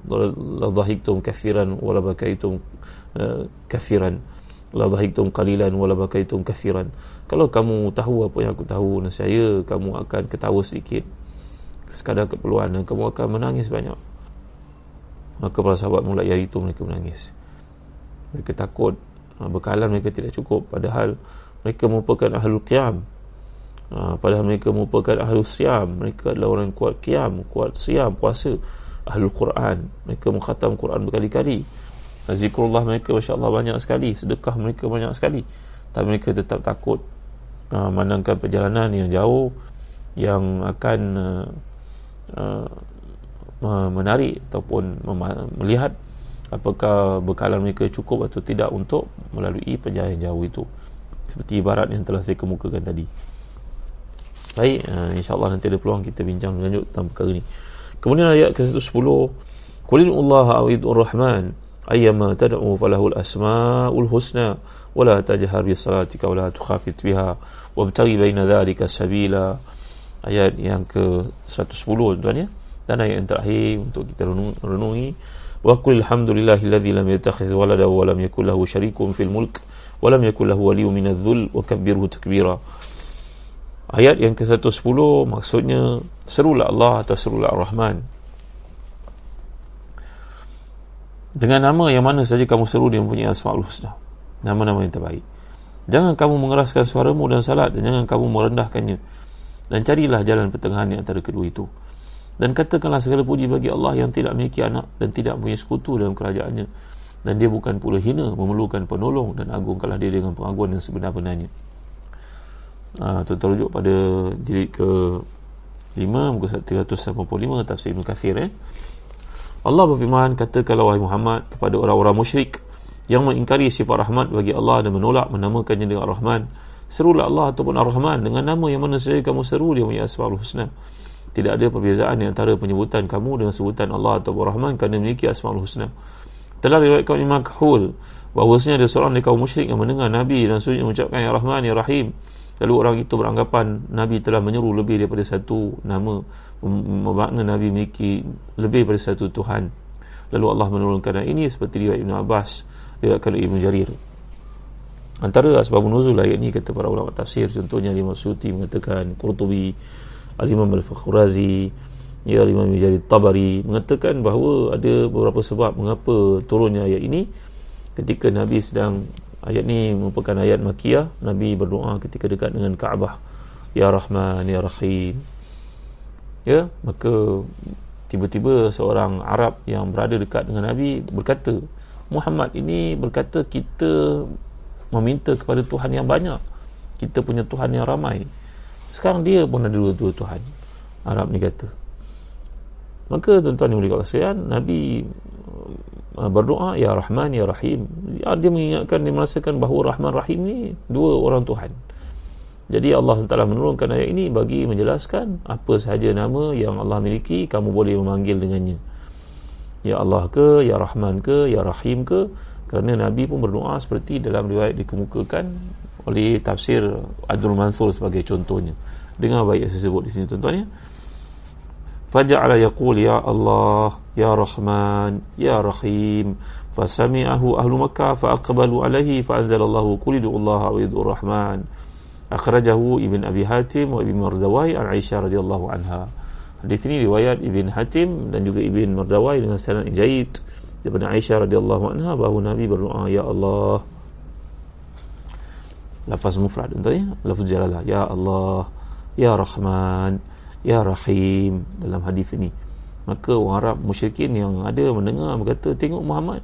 la dhahiktum kathiran wa la bakaitum uh, kathiran la dhahiktum qalilan wa la bakaitum kathiran. Kalau kamu tahu apa yang aku tahu nescaya kamu akan ketawa sedikit. Sekadar keperluan dan kamu akan menangis banyak. Maka para sahabat mulai hari itu mereka menangis. Mereka takut ha, bekalan mereka tidak cukup. Padahal mereka merupakan ahlul qiyam. Ha, padahal mereka merupakan ahlul siam mereka adalah orang yang kuat qiyam kuat siam puasa ahlul Quran. Mereka mengkhatam Quran berkali-kali zikrullah mereka Masya Allah banyak sekali. Sedekah mereka banyak sekali. Tapi mereka tetap takut uh, menangkan perjalanan yang jauh yang akan uh, uh, menarik ataupun melihat apakah bekalan mereka cukup atau tidak untuk melalui perjalanan jauh itu. Seperti ibarat yang telah saya kemukakan tadi. Baik uh, insyaAllah nanti ada peluang kita bincang lanjut tentang perkara ini kemudian ayat ke-110 Qulilullah awidur rahman ayyama tad'u falahul asma'ul husna wala tajhar bi salatika wala tukhafit biha wabtaghi baina dhalika sabila. Ayat yang ke-110 tuan ya. Dan ayat yang terakhir untuk kita renungi. Wa qul alhamdulillahilladzi lam yattakhidh walada wa lam yakul lahu syarikun fil mulk wa lam yakul lahu waliyyun minadh-dhul wa kabbirhu takbira. Ayat yang ke-110 maksudnya serulah Allah atau serulah Ar-Rahman dengan nama yang mana saja kamu seru dia mempunyai asmaul husna nama-nama yang terbaik. Jangan kamu mengeraskan suaramu dan salat dan jangan kamu merendahkannya. Dan carilah jalan pertengahan di antara kedua itu. Dan katakanlah segala puji bagi Allah yang tidak memiliki anak dan tidak mempunyai sekutu dalam kerajaannya. Dan dia bukan pula hina memerlukan penolong dan agungkanlah dia dengan pengaguan yang sebenar-benarnya. Uh, tuan-tuan rujuk pada jilid ke 5 muka 385 tafsir Ibn Kathir eh? Allah berfirman katakanlah wahai Muhammad kepada orang-orang musyrik yang mengingkari sifat rahmat bagi Allah dan menolak menamakannya dengan Ar-Rahman. Serulah Allah ataupun Ar-Rahman dengan nama yang mana saja kamu seru dia punya asmaul husna. Tidak ada perbezaan di antara penyebutan kamu dengan sebutan Allah atau Rahman kerana memiliki asmaul husna. Telah diriwayatkan Imam Kahul bahawasanya ada seorang dari kaum musyrik yang mendengar Nabi dan suruh mengucapkan Ya Rahman Ya Rahim. Lalu orang itu beranggapan Nabi telah menyeru lebih daripada satu nama bermakna Nabi memiliki lebih daripada satu Tuhan. Lalu Allah menurunkan ayat ini seperti riwayat Ibn Abbas riwayatkan Ibn Jarir. Antara asbab nuzul ayat ini kata para ulama tafsir contohnya Imam Suti mengatakan Qurtubi Al-Imam Al-Fakhrazi ya Al-Imam Mujahid Tabari mengatakan bahawa ada beberapa sebab mengapa turunnya ayat ini. Ketika Nabi sedang ayat ini merupakan ayat makiyah Nabi berdoa ketika dekat dengan Kaabah. Ya Rahman Ya Rahim ya maka tiba-tiba seorang Arab yang berada dekat dengan Nabi berkata Muhammad ini berkata kita meminta kepada Tuhan yang banyak. Kita punya Tuhan yang ramai. Sekarang dia pun ada dua-dua Tuhan. Arab ni kata maka tuan-tuan yang boleh kata Nabi uh, berdoa Ya Rahman Ya Rahim. Dia mengingatkan dia merasakan bahawa Rahman Rahim ni dua orang Tuhan jadi Allah telah menurunkan ayat ini bagi menjelaskan apa sahaja nama yang Allah miliki kamu boleh memanggil dengannya. Ya Allah ke Ya Rahman ke Ya Rahim ke kerana Nabi pun berdoa seperti dalam riwayat dikemukakan oleh tafsir Abdul Mansur sebagai contohnya. Dengan baik yang saya sebut di sini tuan-tuan ya. Faja'ala yaqul ya Allah ya Rahman ya Rahim fasami'ahu ahlu Makkah fa'aqbalu alaihi fa'anzalallahu qul Allah wa idur Rahman akhrajahu Ibn Abi Hatim wa Ibn Mardawai an Aisyah radhiyallahu anha hadis ini riwayat Ibn Hatim dan juga Ibn Mardawai dengan sanad yang jayid daripada Aisyah radhiyallahu anha bahawa Nabi berdoa ya Allah. Lafaz mufrad untuk ya? Lafaz jalalah ya Allah ya Rahman ya Rahim. Dalam hadis ini. Maka orang Arab musyrikin yang ada mendengar berkata tengok Muhammad.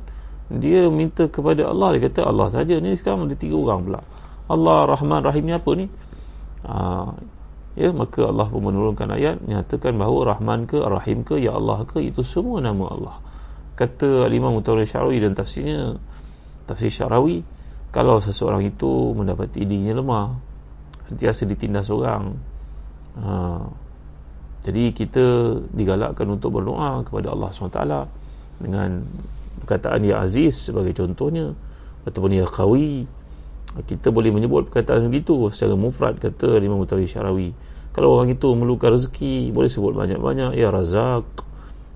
Dia minta kepada Allah dia kata Allah saja ni sekarang ada tiga orang pula Allah Rahman Rahim ni apa ni ha, ya maka Allah pun menurunkan ayat menyatakan bahawa Rahman ke Rahim ke ya Allah ke itu semua nama Allah kata Al-Imam Syarawi dan tafsirnya tafsir Syarawi kalau seseorang itu mendapati dirinya lemah sentiasa ditindas orang ha. jadi kita digalakkan untuk berdoa kepada Allah SWT dengan perkataan Ya Aziz sebagai contohnya ataupun Ya Qawi kita boleh menyebut perkataan begitu secara mufrad kata Imam Mutawalli Syarawi kalau orang itu memerlukan rezeki boleh sebut banyak-banyak. Ya Razak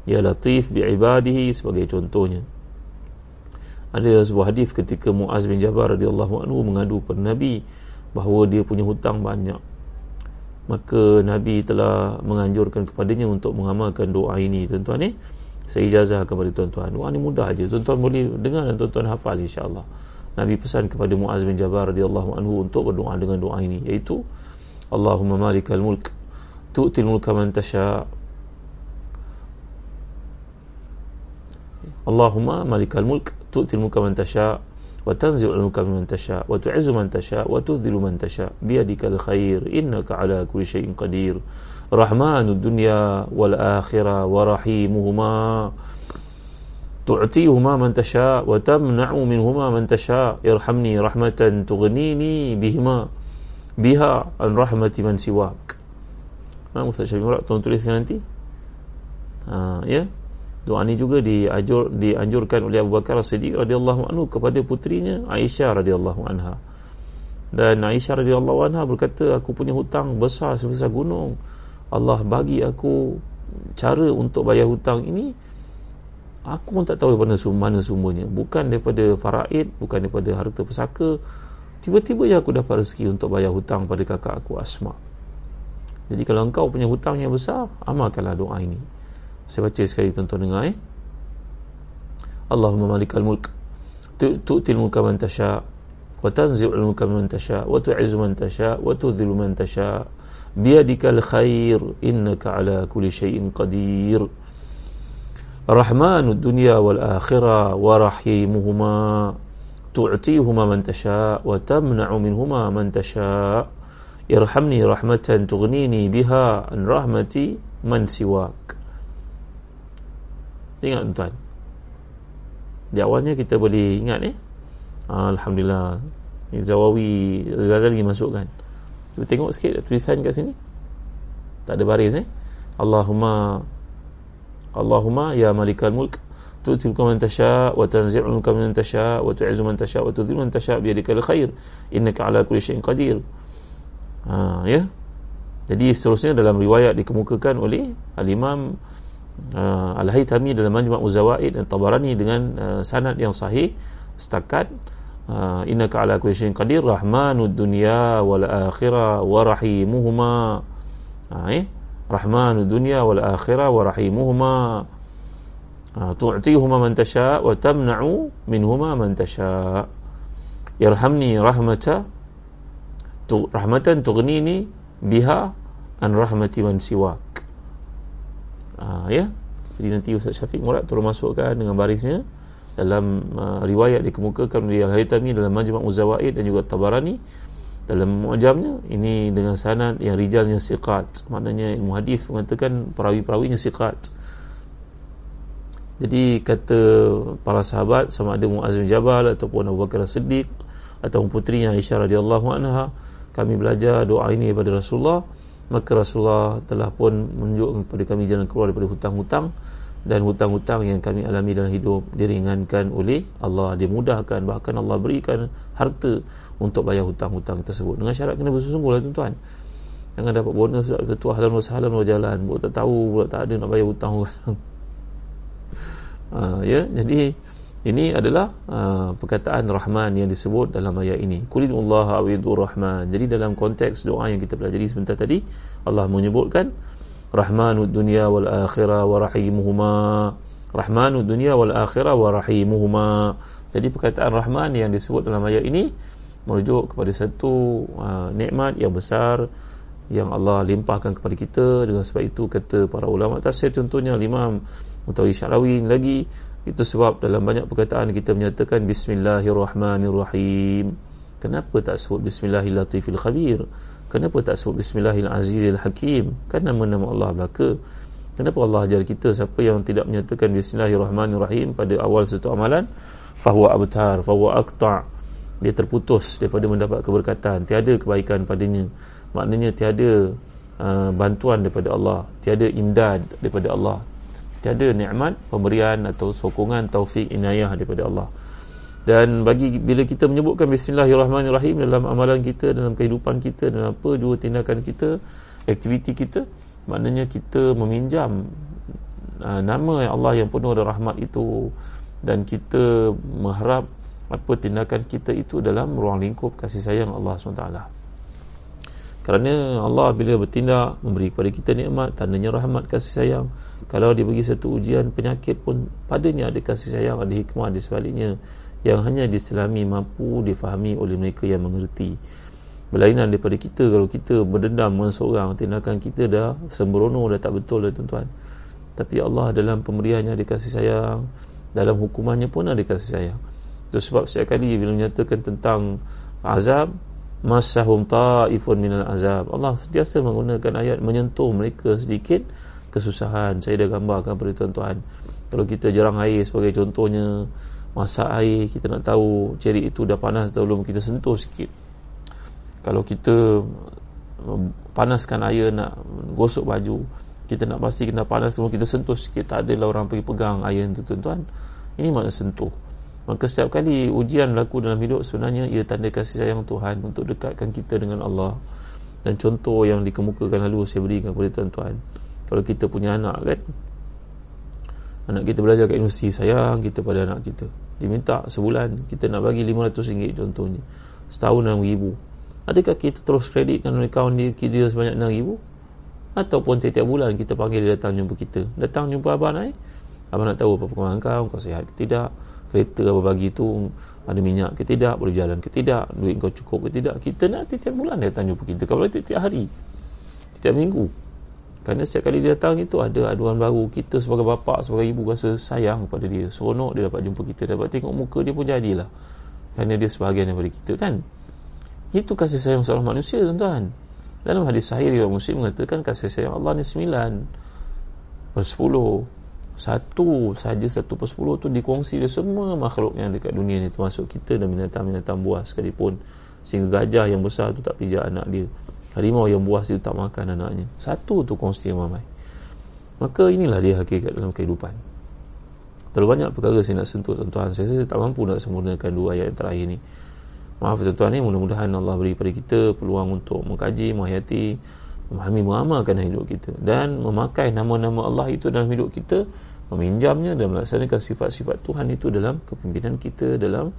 Ya Latif bi'ibadihi sebagai contohnya. Ada sebuah hadis ketika Muaz bin Jabal radhiyallahu anhu mengadu kepada Nabi bahawa dia punya hutang banyak. Maka Nabi telah menganjurkan kepadanya untuk mengamalkan doa ini tuan-tuan eh. Saya ijazah kepada tuan-tuan. Doa ni mudah aja tuan-tuan boleh dengar dan tuan-tuan hafal insya-Allah Nabi pesan kepada Muaz bin Jabal radhiyallahu anhu untuk berdoa dengan doa ini iaitu Allahumma malikal mulk tu'til mulka man tasha. Allahumma malikal mulk tu'til mulka man tasha wa tanzil al-mulka man tasha wa tu'izzu man tasha wa tudhilu man tasha. Biyadikal khair innaka ala kulli shay'in qadir. Rahmanud dunya wal akhirah wa rahimuhuma tu'tihuma man tasha wa tamna'u minhuma man tasha irhamni rahmatan tughnini bihima biha an rahmati man siwak ha, Ustaz Syafiq Murad tuan مرأة nanti ha, ya Doa ini juga diajur, dianjurkan oleh Abu Bakar Siddiq radhiyallahu anhu kepada putrinya Aisyah radhiyallahu anha. Dan Aisyah radhiyallahu anha berkata, aku punya hutang besar sebesar gunung. Allah bagi aku cara untuk bayar hutang ini aku pun tak tahu daripada mana semuanya bukan daripada faraid bukan daripada harta pesaka. Tiba-tiba je aku dapat rezeki untuk bayar hutang pada kakak aku Asma. Jadi kalau engkau punya hutang yang besar amalkanlah doa ini. Saya baca sekali tuan-tuan dengar eh. Allahumma malikal mulk. Tu'til mulka man tasha wa tanzi'ul mulka man tasha wa tu'izzu man tasha wa tudhillu man tasha. Biyadikal khair innaka ala kulli shay'in qadir Rahmanud dunya wal akhirah wa rahimuhuma. Tu'tihuma man tasha wa tamna'u minhuma man tasha. Irhamni rahmatan tughnini biha an rahmati man siwak. Ingat tuan? Di awalnya kita boleh ingat eh? Alhamdulillah. Ini Zawawi Ghazali masukkan Cuba tengok sikit tulisan kat sini. Tak ada baris eh? Allahumma Allahumma ya malikal mulk tu'ti man tasha wa tanzi'u mulka man tasha wa tu'izzu man tasha wa tudhillu man tasha innaka ala kulli syai'in qadir. Ha ya? Jadi seterusnya dalam riwayat dikemukakan oleh al-imam uh, Al-Haytami dalam Majma' Uzawaid dan Tabarani dengan uh, sanad yang sahih setakat uh, innaka ala kulli syai'in qadir rahmanud dunya wal akhirah wa rahimuhuma. Uh, eh rahmanud dunya wal akhirah wa rahimuhuma. Uh, tu'tihuma man tasha wa tamna'u minhuma man tasha. Yarhamni rahmata tu, rahmatan tughnini biha an rahmati man siwak. Uh, ya. Jadi nanti Ustaz Syafiq Murad tolong masukkan dengan barisnya dalam uh, riwayat dikemukakan oleh Al-Haytami dalam Majma' Uzawaid dan juga Tabarani dalam muajamnya ini dengan sanad yang rijalnya siqat. Maknanya ilmu hadis mengatakan perawi-perawinya siqat. Jadi kata para sahabat sama ada Muaz bin Jabal ataupun Abu Bakar As-Siddiq ataupun putrinya Aisyah radhiyallahu anha kami belajar doa ini daripada Rasulullah. Maka Rasulullah telah pun menunjukkan kepada kami jalan keluar daripada hutang-hutang dan hutang-hutang yang kami alami dalam hidup diringankan oleh Allah. Dimudahkan bahkan Allah berikan harta untuk bayar hutang-hutang tersebut. Dengan syarat kena bersungguh lah tuan-tuan. Jangan dapat bonus sudah ketua halan wasahalan jalan. Buat tak tahu buat tak ada nak bayar hutang orang. Uh, ya. Jadi ini adalah uh, perkataan Rahman yang disebut dalam ayat ini. Kulilullah awidur Rahman. Jadi dalam konteks doa yang kita pelajari sebentar tadi, Allah menyebutkan Rahmanud dunia wal akhirah wa rahimuhuma. Rahmanud dunia wal akhirah wa rahimuhuma. Jadi perkataan Rahman yang disebut dalam ayat ini merujuk kepada satu uh, nikmat yang besar yang Allah limpahkan kepada kita dengan sebab itu kata para ulama tafsir contohnya Imam Mutawi Syarawi lagi itu sebab dalam banyak perkataan kita menyatakan Bismillahirrahmanirrahim. Kenapa tak sebut Bismillahirrahmanirrahim? Kenapa tak sebut Bismillahirrahmanirrahim? Kan nama-nama Allah belaka. kenapa Allah ajar kita siapa yang tidak menyatakan bismillahirrahmanirrahim pada awal satu amalan? Fahuwa abtar fahuwa aqta. Dia terputus daripada mendapat keberkatan. Tiada kebaikan padanya. Maknanya tiada uh, bantuan daripada Allah. Tiada imdad daripada Allah. Tiada nikmat pemberian atau sokongan taufik inayah daripada Allah dan bagi bila kita menyebutkan bismillahirrahmanirrahim dalam amalan kita dalam kehidupan kita dalam apa dua tindakan kita aktiviti kita maknanya kita meminjam uh, nama Allah yang penuh rahmat itu. Dan kita mengharap apa tindakan kita itu dalam ruang lingkup kasih sayang Allah SWT. Kerana Allah bila bertindak memberi kepada kita nikmat tandanya rahmat kasih sayang. Kalau dia bagi satu ujian penyakit pun padanya ada kasih sayang ada hikmah di sebaliknya yang hanya diselami mampu difahami oleh mereka yang mengerti. Berlainan daripada kita kalau kita berdendam dengan seorang tindakan kita dah sembrono dah tak betul dah tuan-tuan. Tapi Allah dalam pemberiannya ada kasih sayang dalam hukumannya pun ada kasih sayang. Itu sebab setiap kali bila menyatakan tentang azab masahum ta'ifun minal azab. Allah sentiasa menggunakan ayat menyentuh mereka sedikit kesusahan. Saya dah gambarkan kepada tuan-tuan. Kalau kita jarang air sebagai contohnya masak air kita nak tahu cerik itu dah panas atau belum kita sentuh sikit. Kalau kita panaskan air nak gosok baju kita nak pasti kena panas semua kita sentuh sikit. Tak adalah orang pergi pegang air itu tuan-tuan. Ini makna sentuh. Maka setiap kali ujian berlaku dalam hidup sebenarnya ia tanda kasih sayang Tuhan untuk dekatkan kita dengan Allah. Dan contoh yang dikemukakan lalu saya berikan kepada tuan-tuan. Kalau kita punya anak kan anak kita belajar kat universiti sayang kita pada anak kita. Dia minta sebulan kita nak bagi RM500 contohnya. Setahun RM6,000 adakah kita terus kreditkan akaun dia kira sebanyak RM6,000 ataupun tiap-tiap bulan kita panggil dia datang jumpa kita. Datang jumpa abang naik abang nak tahu apa perkembangan kau kau sihat ke tidak kereta apa bagi tu ada minyak ke tidak boleh jalan ke tidak duit kau cukup ke tidak. Kita nak tiap-tiap bulan datang jumpa kita. Kalau tiap-tiap hari tiap minggu kerana setiap kali dia datang itu ada aduan baru. Kita sebagai bapa sebagai ibu rasa sayang kepada dia. Seronok dia dapat jumpa kita. Dapat tengok muka dia pun jadilah. Kerana dia sebahagian daripada kita kan? Itu kasih sayang seorang manusia tuan-tuan. Dalam hadis sahih riwayat muslim mengatakan kasih sayang Allah ni sembilan per sepuluh. Satu saja satu per sepuluh tu dikongsi oleh semua makhluk yang dekat dunia ni termasuk kita dan binatang-binatang buas sekalipun. Sehingga gajah yang besar tu tak pijak anak dia harimau yang buas itu tak makan anaknya. Satu tu kongsi yang ramai. Maka inilah dia hakikat dalam kehidupan. Terlalu banyak perkara saya nak sentuh tuan-tuan. Saya, saya tak mampu nak sempurnakan dua ayat yang terakhir ni. Maaf tuan-tuan ni. Mudah-mudahan Allah beri pada kita peluang untuk mengkaji, menghayati memahami, mengamalkan hidup kita. Dan memakai nama-nama Allah itu dalam hidup kita meminjamnya dan melaksanakan sifat-sifat Tuhan itu dalam kepimpinan kita dalam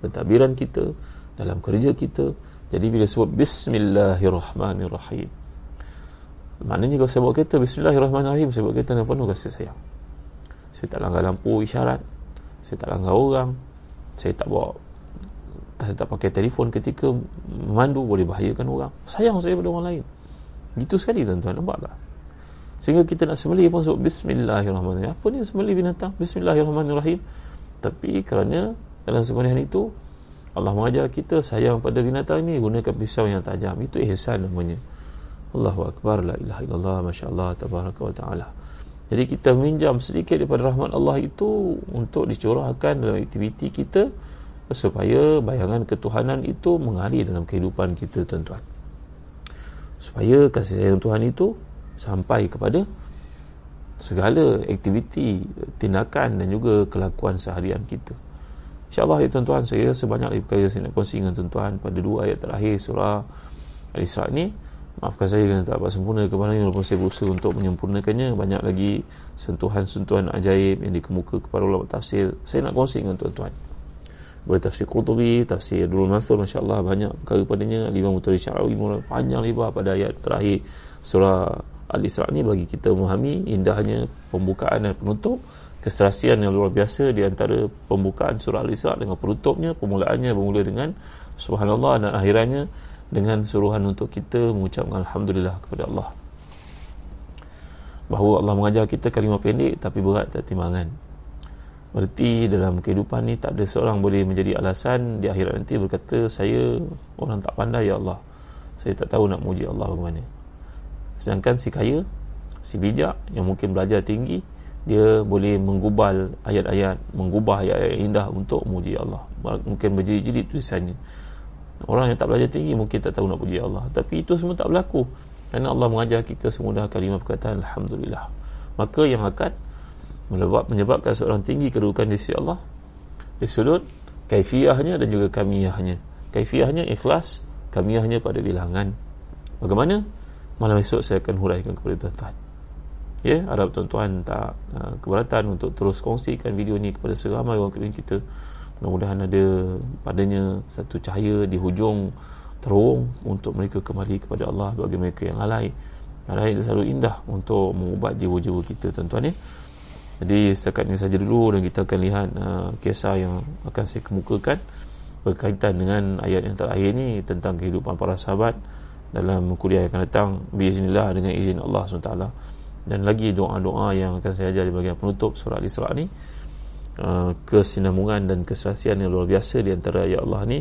pentadbiran kita dalam kerja kita jadi bila sebut Bismillahirrahmanirrahim Maknanya kalau saya bawa kereta Bismillahirrahmanirrahim Saya bawa kereta dengan penuh kasih sayang. Saya tak langgar lampu isyarat Saya tak langgar orang Saya tak bawa Saya tak pakai telefon ketika Memandu boleh bahayakan orang. Sayang saya pada orang lain. Gitu sekali tuan-tuan. Nampak tak? Sehingga kita nak sembelih pun sebut Bismillahirrahmanirrahim. Apa ni sembelih binatang? Bismillahirrahmanirrahim. Tapi kerana Dalam sembelihan itu Allah mengajar kita sayang pada binatang ini gunakan pisau yang tajam. Itu ihsan namanya. Allahu akbar la ilaha illallah masyaallah tabaraka wa taala. Jadi kita minjam sedikit daripada rahmat Allah itu untuk dicurahkan dalam aktiviti kita supaya bayangan ketuhanan itu mengalir dalam kehidupan kita tuan-tuan. Supaya kasih sayang Tuhan itu sampai kepada segala aktiviti tindakan dan juga kelakuan seharian kita InsyaAllah ya tuan-tuan saya sebanyak lagi perkara saya nak kongsi dengan tuan-tuan pada dua ayat terakhir surah Al-Isra' ni. Maafkan saya kerana tak dapat sempurna kemarin walaupun saya berusaha untuk menyempurnakannya. Banyak lagi sentuhan-sentuhan ajaib yang dikemuka kepada ulama tafsir. Saya nak kongsi dengan tuan-tuan. Boleh tafsir Qurtubi tafsir Dulul Mansur Masya Allah banyak perkara padanya. Lima mutari syarawi panjang lebar pada ayat terakhir surah Al-Isra' ni bagi kita memahami indahnya pembukaan dan penutup keserasian yang luar biasa di antara pembukaan surah Al-Isra dengan penutupnya, permulaannya bermula dengan subhanallah dan akhirannya dengan suruhan untuk kita mengucapkan alhamdulillah kepada Allah. Bahawa Allah mengajar kita kalimah pendek tapi berat tak timbangan. Berarti dalam kehidupan ni tak ada seorang boleh menjadi alasan di akhirat nanti berkata saya orang tak pandai ya Allah. Saya tak tahu nak muji Allah bagaimana. Sedangkan si kaya si bijak yang mungkin belajar tinggi dia boleh menggubal ayat-ayat menggubah ayat-ayat indah untuk memuji Allah. Mungkin berjilid-jilid tulisannya. Orang yang tak belajar tinggi mungkin tak tahu nak puji Allah. Tapi itu semua tak berlaku. Kerana Allah mengajar kita semudah kalimah perkataan Alhamdulillah. Maka yang akan menyebabkan seorang tinggi kedudukan di sisi Allah di sudut kaifiahnya dan juga kamiyahnya. Kaifiahnya ikhlas kamiyahnya pada bilangan. Bagaimana? Malam esok saya akan huraikan kepada tuan-tuan ya harap tuan-tuan tak uh, keberatan untuk terus kongsikan video ni kepada seramai orang keliling kita. Mudah-mudahan ada padanya satu cahaya di hujung terung untuk mereka kembali kepada Allah bagi mereka yang lalai. Lalai itu selalu indah untuk mengubat jiwa-jiwa kita tuan-tuan ya. Jadi setakat ini saja dulu dan kita akan lihat uh, kisah yang akan saya kemukakan berkaitan dengan ayat yang terakhir ini tentang kehidupan para sahabat dalam kuliah yang akan datang. Biiznillah dengan izin Allah SWT dan lagi doa-doa yang akan saya ajar di bahagian penutup surah Al-Isra ni uh, kesinambungan dan keserasian yang luar biasa di antara ayat Allah ni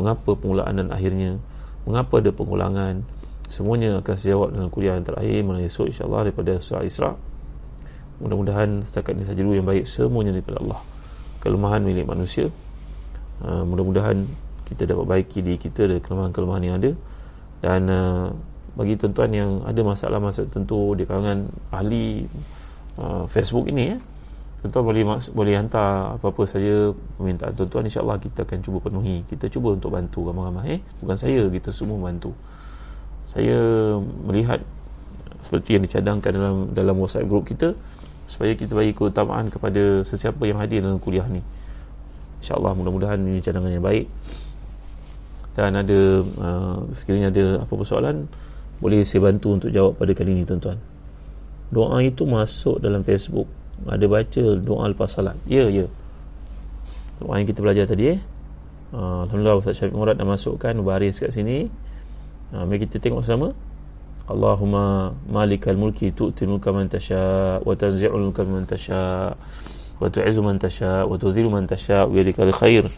mengapa permulaan dan akhirnya mengapa ada pengulangan semuanya akan saya jawab dalam kuliah yang terakhir malam esok insyaAllah daripada surah Isra mudah-mudahan setakat ini saja dulu yang baik semuanya daripada Allah. Kelemahan milik manusia uh, mudah-mudahan kita dapat baiki diri kita dari kelemahan-kelemahan yang ada. Dan uh, bagi tuan-tuan yang ada masalah-masalah tertentu di kalangan ahli uh, Facebook ini ya, tuan-tuan boleh boleh hantar apa-apa saja permintaan tuan-tuan insya-Allah kita akan cuba penuhi. Kita cuba untuk bantu ramai-ramai eh. Bukan saya kita semua bantu saya melihat seperti yang dicadangkan dalam dalam WhatsApp group kita supaya kita bagi keutamaan kepada sesiapa yang hadir dalam kuliah ni. insya-Allah mudah-mudahan ini cadangan yang baik. Dan ada uh, sekiranya ada apa-apa soalan boleh saya bantu untuk jawab pada kali ini tuan-tuan? Doa itu masuk dalam Facebook. Ada baca doa lepas salat. Ya ya. Doa yang kita belajar tadi eh? Uh, Alhamdulillah Ustaz Syafiq Murad dah masukkan baris kat sini. Uh, mari kita tengok sama Allahumma malikal mulki tu'ti mulka man tasha wa tanzi'ul mulka man tasha wa tu'izzu man tasha wa tudhillu man tasha wa yadikal khair.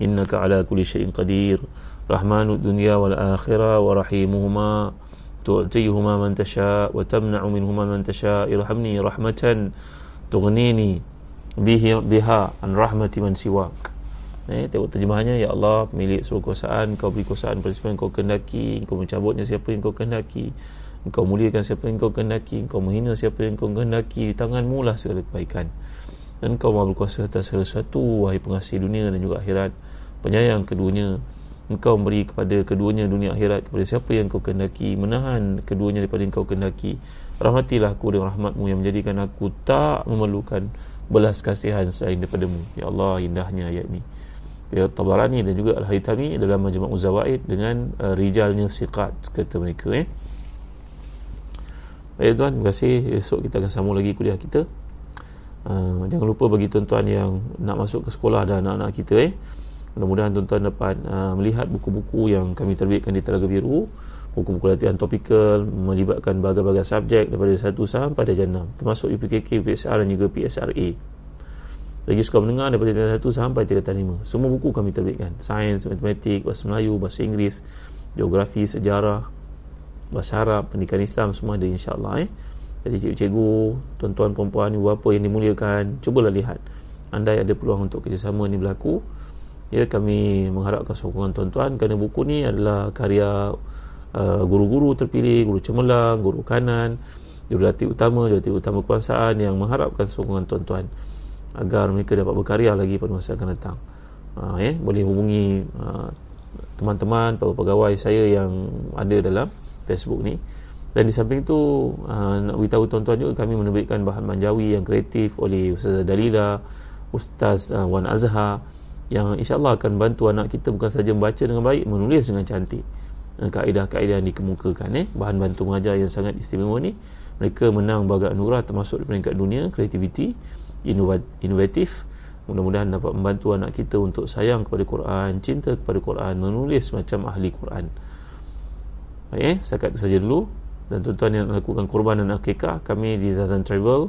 Innaka ala kulli qadir. Rahmanud dunya wal akhirah wa rahimuhuma tu'tihuma man tasha wa tamna'u minhuma man tasha. Irhamni rahmatan tughnini bihi biha an rahmati man siwak. Eh tengok terjemahannya ya Allah milik seluruh kuasaan kau beri kuasaan pada siapa yang kau kehendaki kau mencabutnya siapa yang kau kehendaki kau muliakan siapa yang kau kehendaki kau menghina siapa yang kau kehendaki di tanganmu lah segala kebaikan. Dan kau maha berkuasa atas segala sesuatu wahai pengasih dunia dan juga akhirat. Penyayang keduanya engkau memberi kepada keduanya dunia akhirat kepada siapa yang kau kehendaki menahan keduanya daripada yang kau kehendaki rahmatilah aku dengan rahmatmu yang menjadikan aku tak memerlukan belas kasihan selain daripadamu. Ya Allah indahnya ayat ini ya Tabarani dan juga Al-Haytami dalam Majma' Uzawaid dengan uh, rijalnya siqat kata mereka eh. Baik tuan terima kasih. Esok kita akan sambung lagi kuliah kita. Uh, jangan lupa bagi tuan-tuan yang nak masuk ke sekolah dan anak-anak kita eh mudah-mudahan tuan-tuan dapat uh, melihat buku-buku yang kami terbitkan di Telaga Biru buku-buku latihan topikal melibatkan berbagai-bagai subjek daripada 1 sampai darjah 6 termasuk UPKK, UPSR dan juga PSRA lagi suka mendengar daripada tingkatan 1 sampai tingkatan 5 semua buku kami terbitkan. Sains, matematik, bahasa Melayu, bahasa Inggeris geografi, sejarah bahasa Arab, pendidikan Islam semua ada insyaAllah eh. jadi cikgu-cikgu tuan-tuan perempuan, ibu bapa yang dimuliakan cubalah lihat. Andai ada peluang untuk kerjasama ni berlaku ya kami mengharapkan sokongan tuan-tuan kerana buku ni adalah karya Uh, guru-guru terpilih, guru cemerlang, guru kanan, jurulatih utama, jurulatih utama kebangsaan yang mengharapkan sokongan tuan-tuan agar mereka dapat berkarya lagi pada masa akan datang. Uh, eh, boleh hubungi uh, teman-teman, pegawai saya yang ada dalam Facebook ni. Dan di samping itu, uh, nak beritahu tuan-tuan juga kami menerbitkan bahan manjawi yang kreatif oleh Ustazah Dalila, Ustaz uh, Wan Azhar yang insyaAllah akan bantu anak kita bukan saja membaca dengan baik, menulis dengan cantik. Kaedah-kaedah yang dikemukakan eh. Bahan bantu mengajar yang sangat istimewa ni. Mereka menang bagat anugerah termasuk di peringkat dunia kreativiti inovatif mudah-mudahan dapat membantu anak kita untuk sayang kepada Quran cinta kepada Quran menulis macam ahli Quran. Baik eh. Setakat itu saja dulu. Dan tuan-tuan yang melakukan korban dan akikah kami di Zazan Travel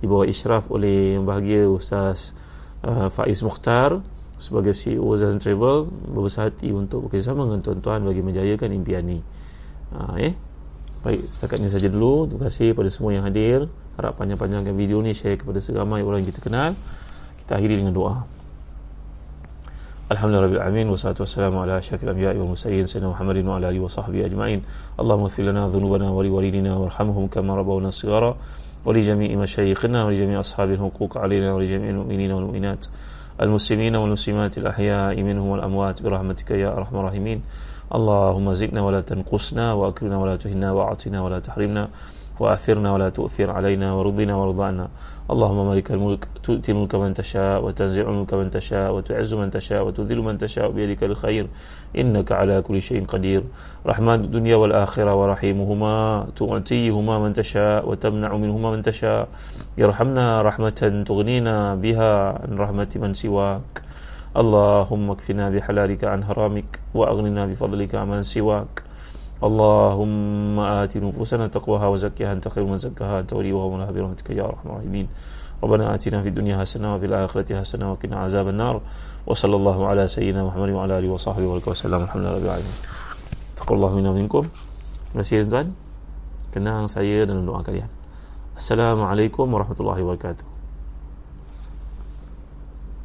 di bawah israf oleh yang bahagia Ustaz uh, Faiz Mukhtar sebagai CEO Zazan Travel berbesar hati untuk bekerjasama dengan tuan-tuan bagi menjayakan impian ini. Ha, eh? Baik, setakat ini saja dulu. Terima kasih kepada semua yang hadir. Harap panjang-panjangkan video ni share kepada seramai orang yang kita kenal. Kita akhiri dengan doa. الحمد لله رب العالمين والصلاة والسلام على أشرف الأنبياء والمرسلين سيدنا محمد وعلى آله وصحبه أجمعين اللهم اغفر لنا ذنوبنا ولوالدينا وارحمهم كما ربونا صغارا ولجميع مشايخنا ولجميع أصحاب الحقوق علينا ولجميع المؤمنين والمؤمنات المسلمين والمسلمات الأحياء منهم والأموات برحمتك يا أرحم الراحمين. اللهم زدنا ولا تنقصنا وأكرمنا ولا تهنا وأعطنا ولا تحرمنا وأثرنا ولا تؤثر علينا ورضنا ورضانا اللهم مالك الملك تؤتي الملك من تشاء وتنزع الملك من تشاء وتعز من تشاء وتذل من تشاء بيدك الخير. إنك على كل شيء قدير. رحمن الدنيا والآخرة ورحيمهما تؤتيهما من تشاء وتمنع منهما من تشاء. يرحمنا رحمة تغنينا بها عن رحمة من سواك. اللهم اكفنا بحلالك عن حرامك وأغننا بفضلك عن من سواك. اللهم آت نفوسنا تقواها وزكها أنت خير من زكاها أنت وليها ومولاها برحمتك يا أرحم الراحمين. ربنا آتنا في الدنيا حسنة وفي الآخرة حسنة وقنا عذاب النار. وصلى الله على سيدنا محمد وعلى آله وصحبه وسلم. الحمد لله رب العالمين. الله منا منكم Terima kasih tuan Kenang saya dan doa kalian. Assalamualaikum warahmatullahi wabarakatuh.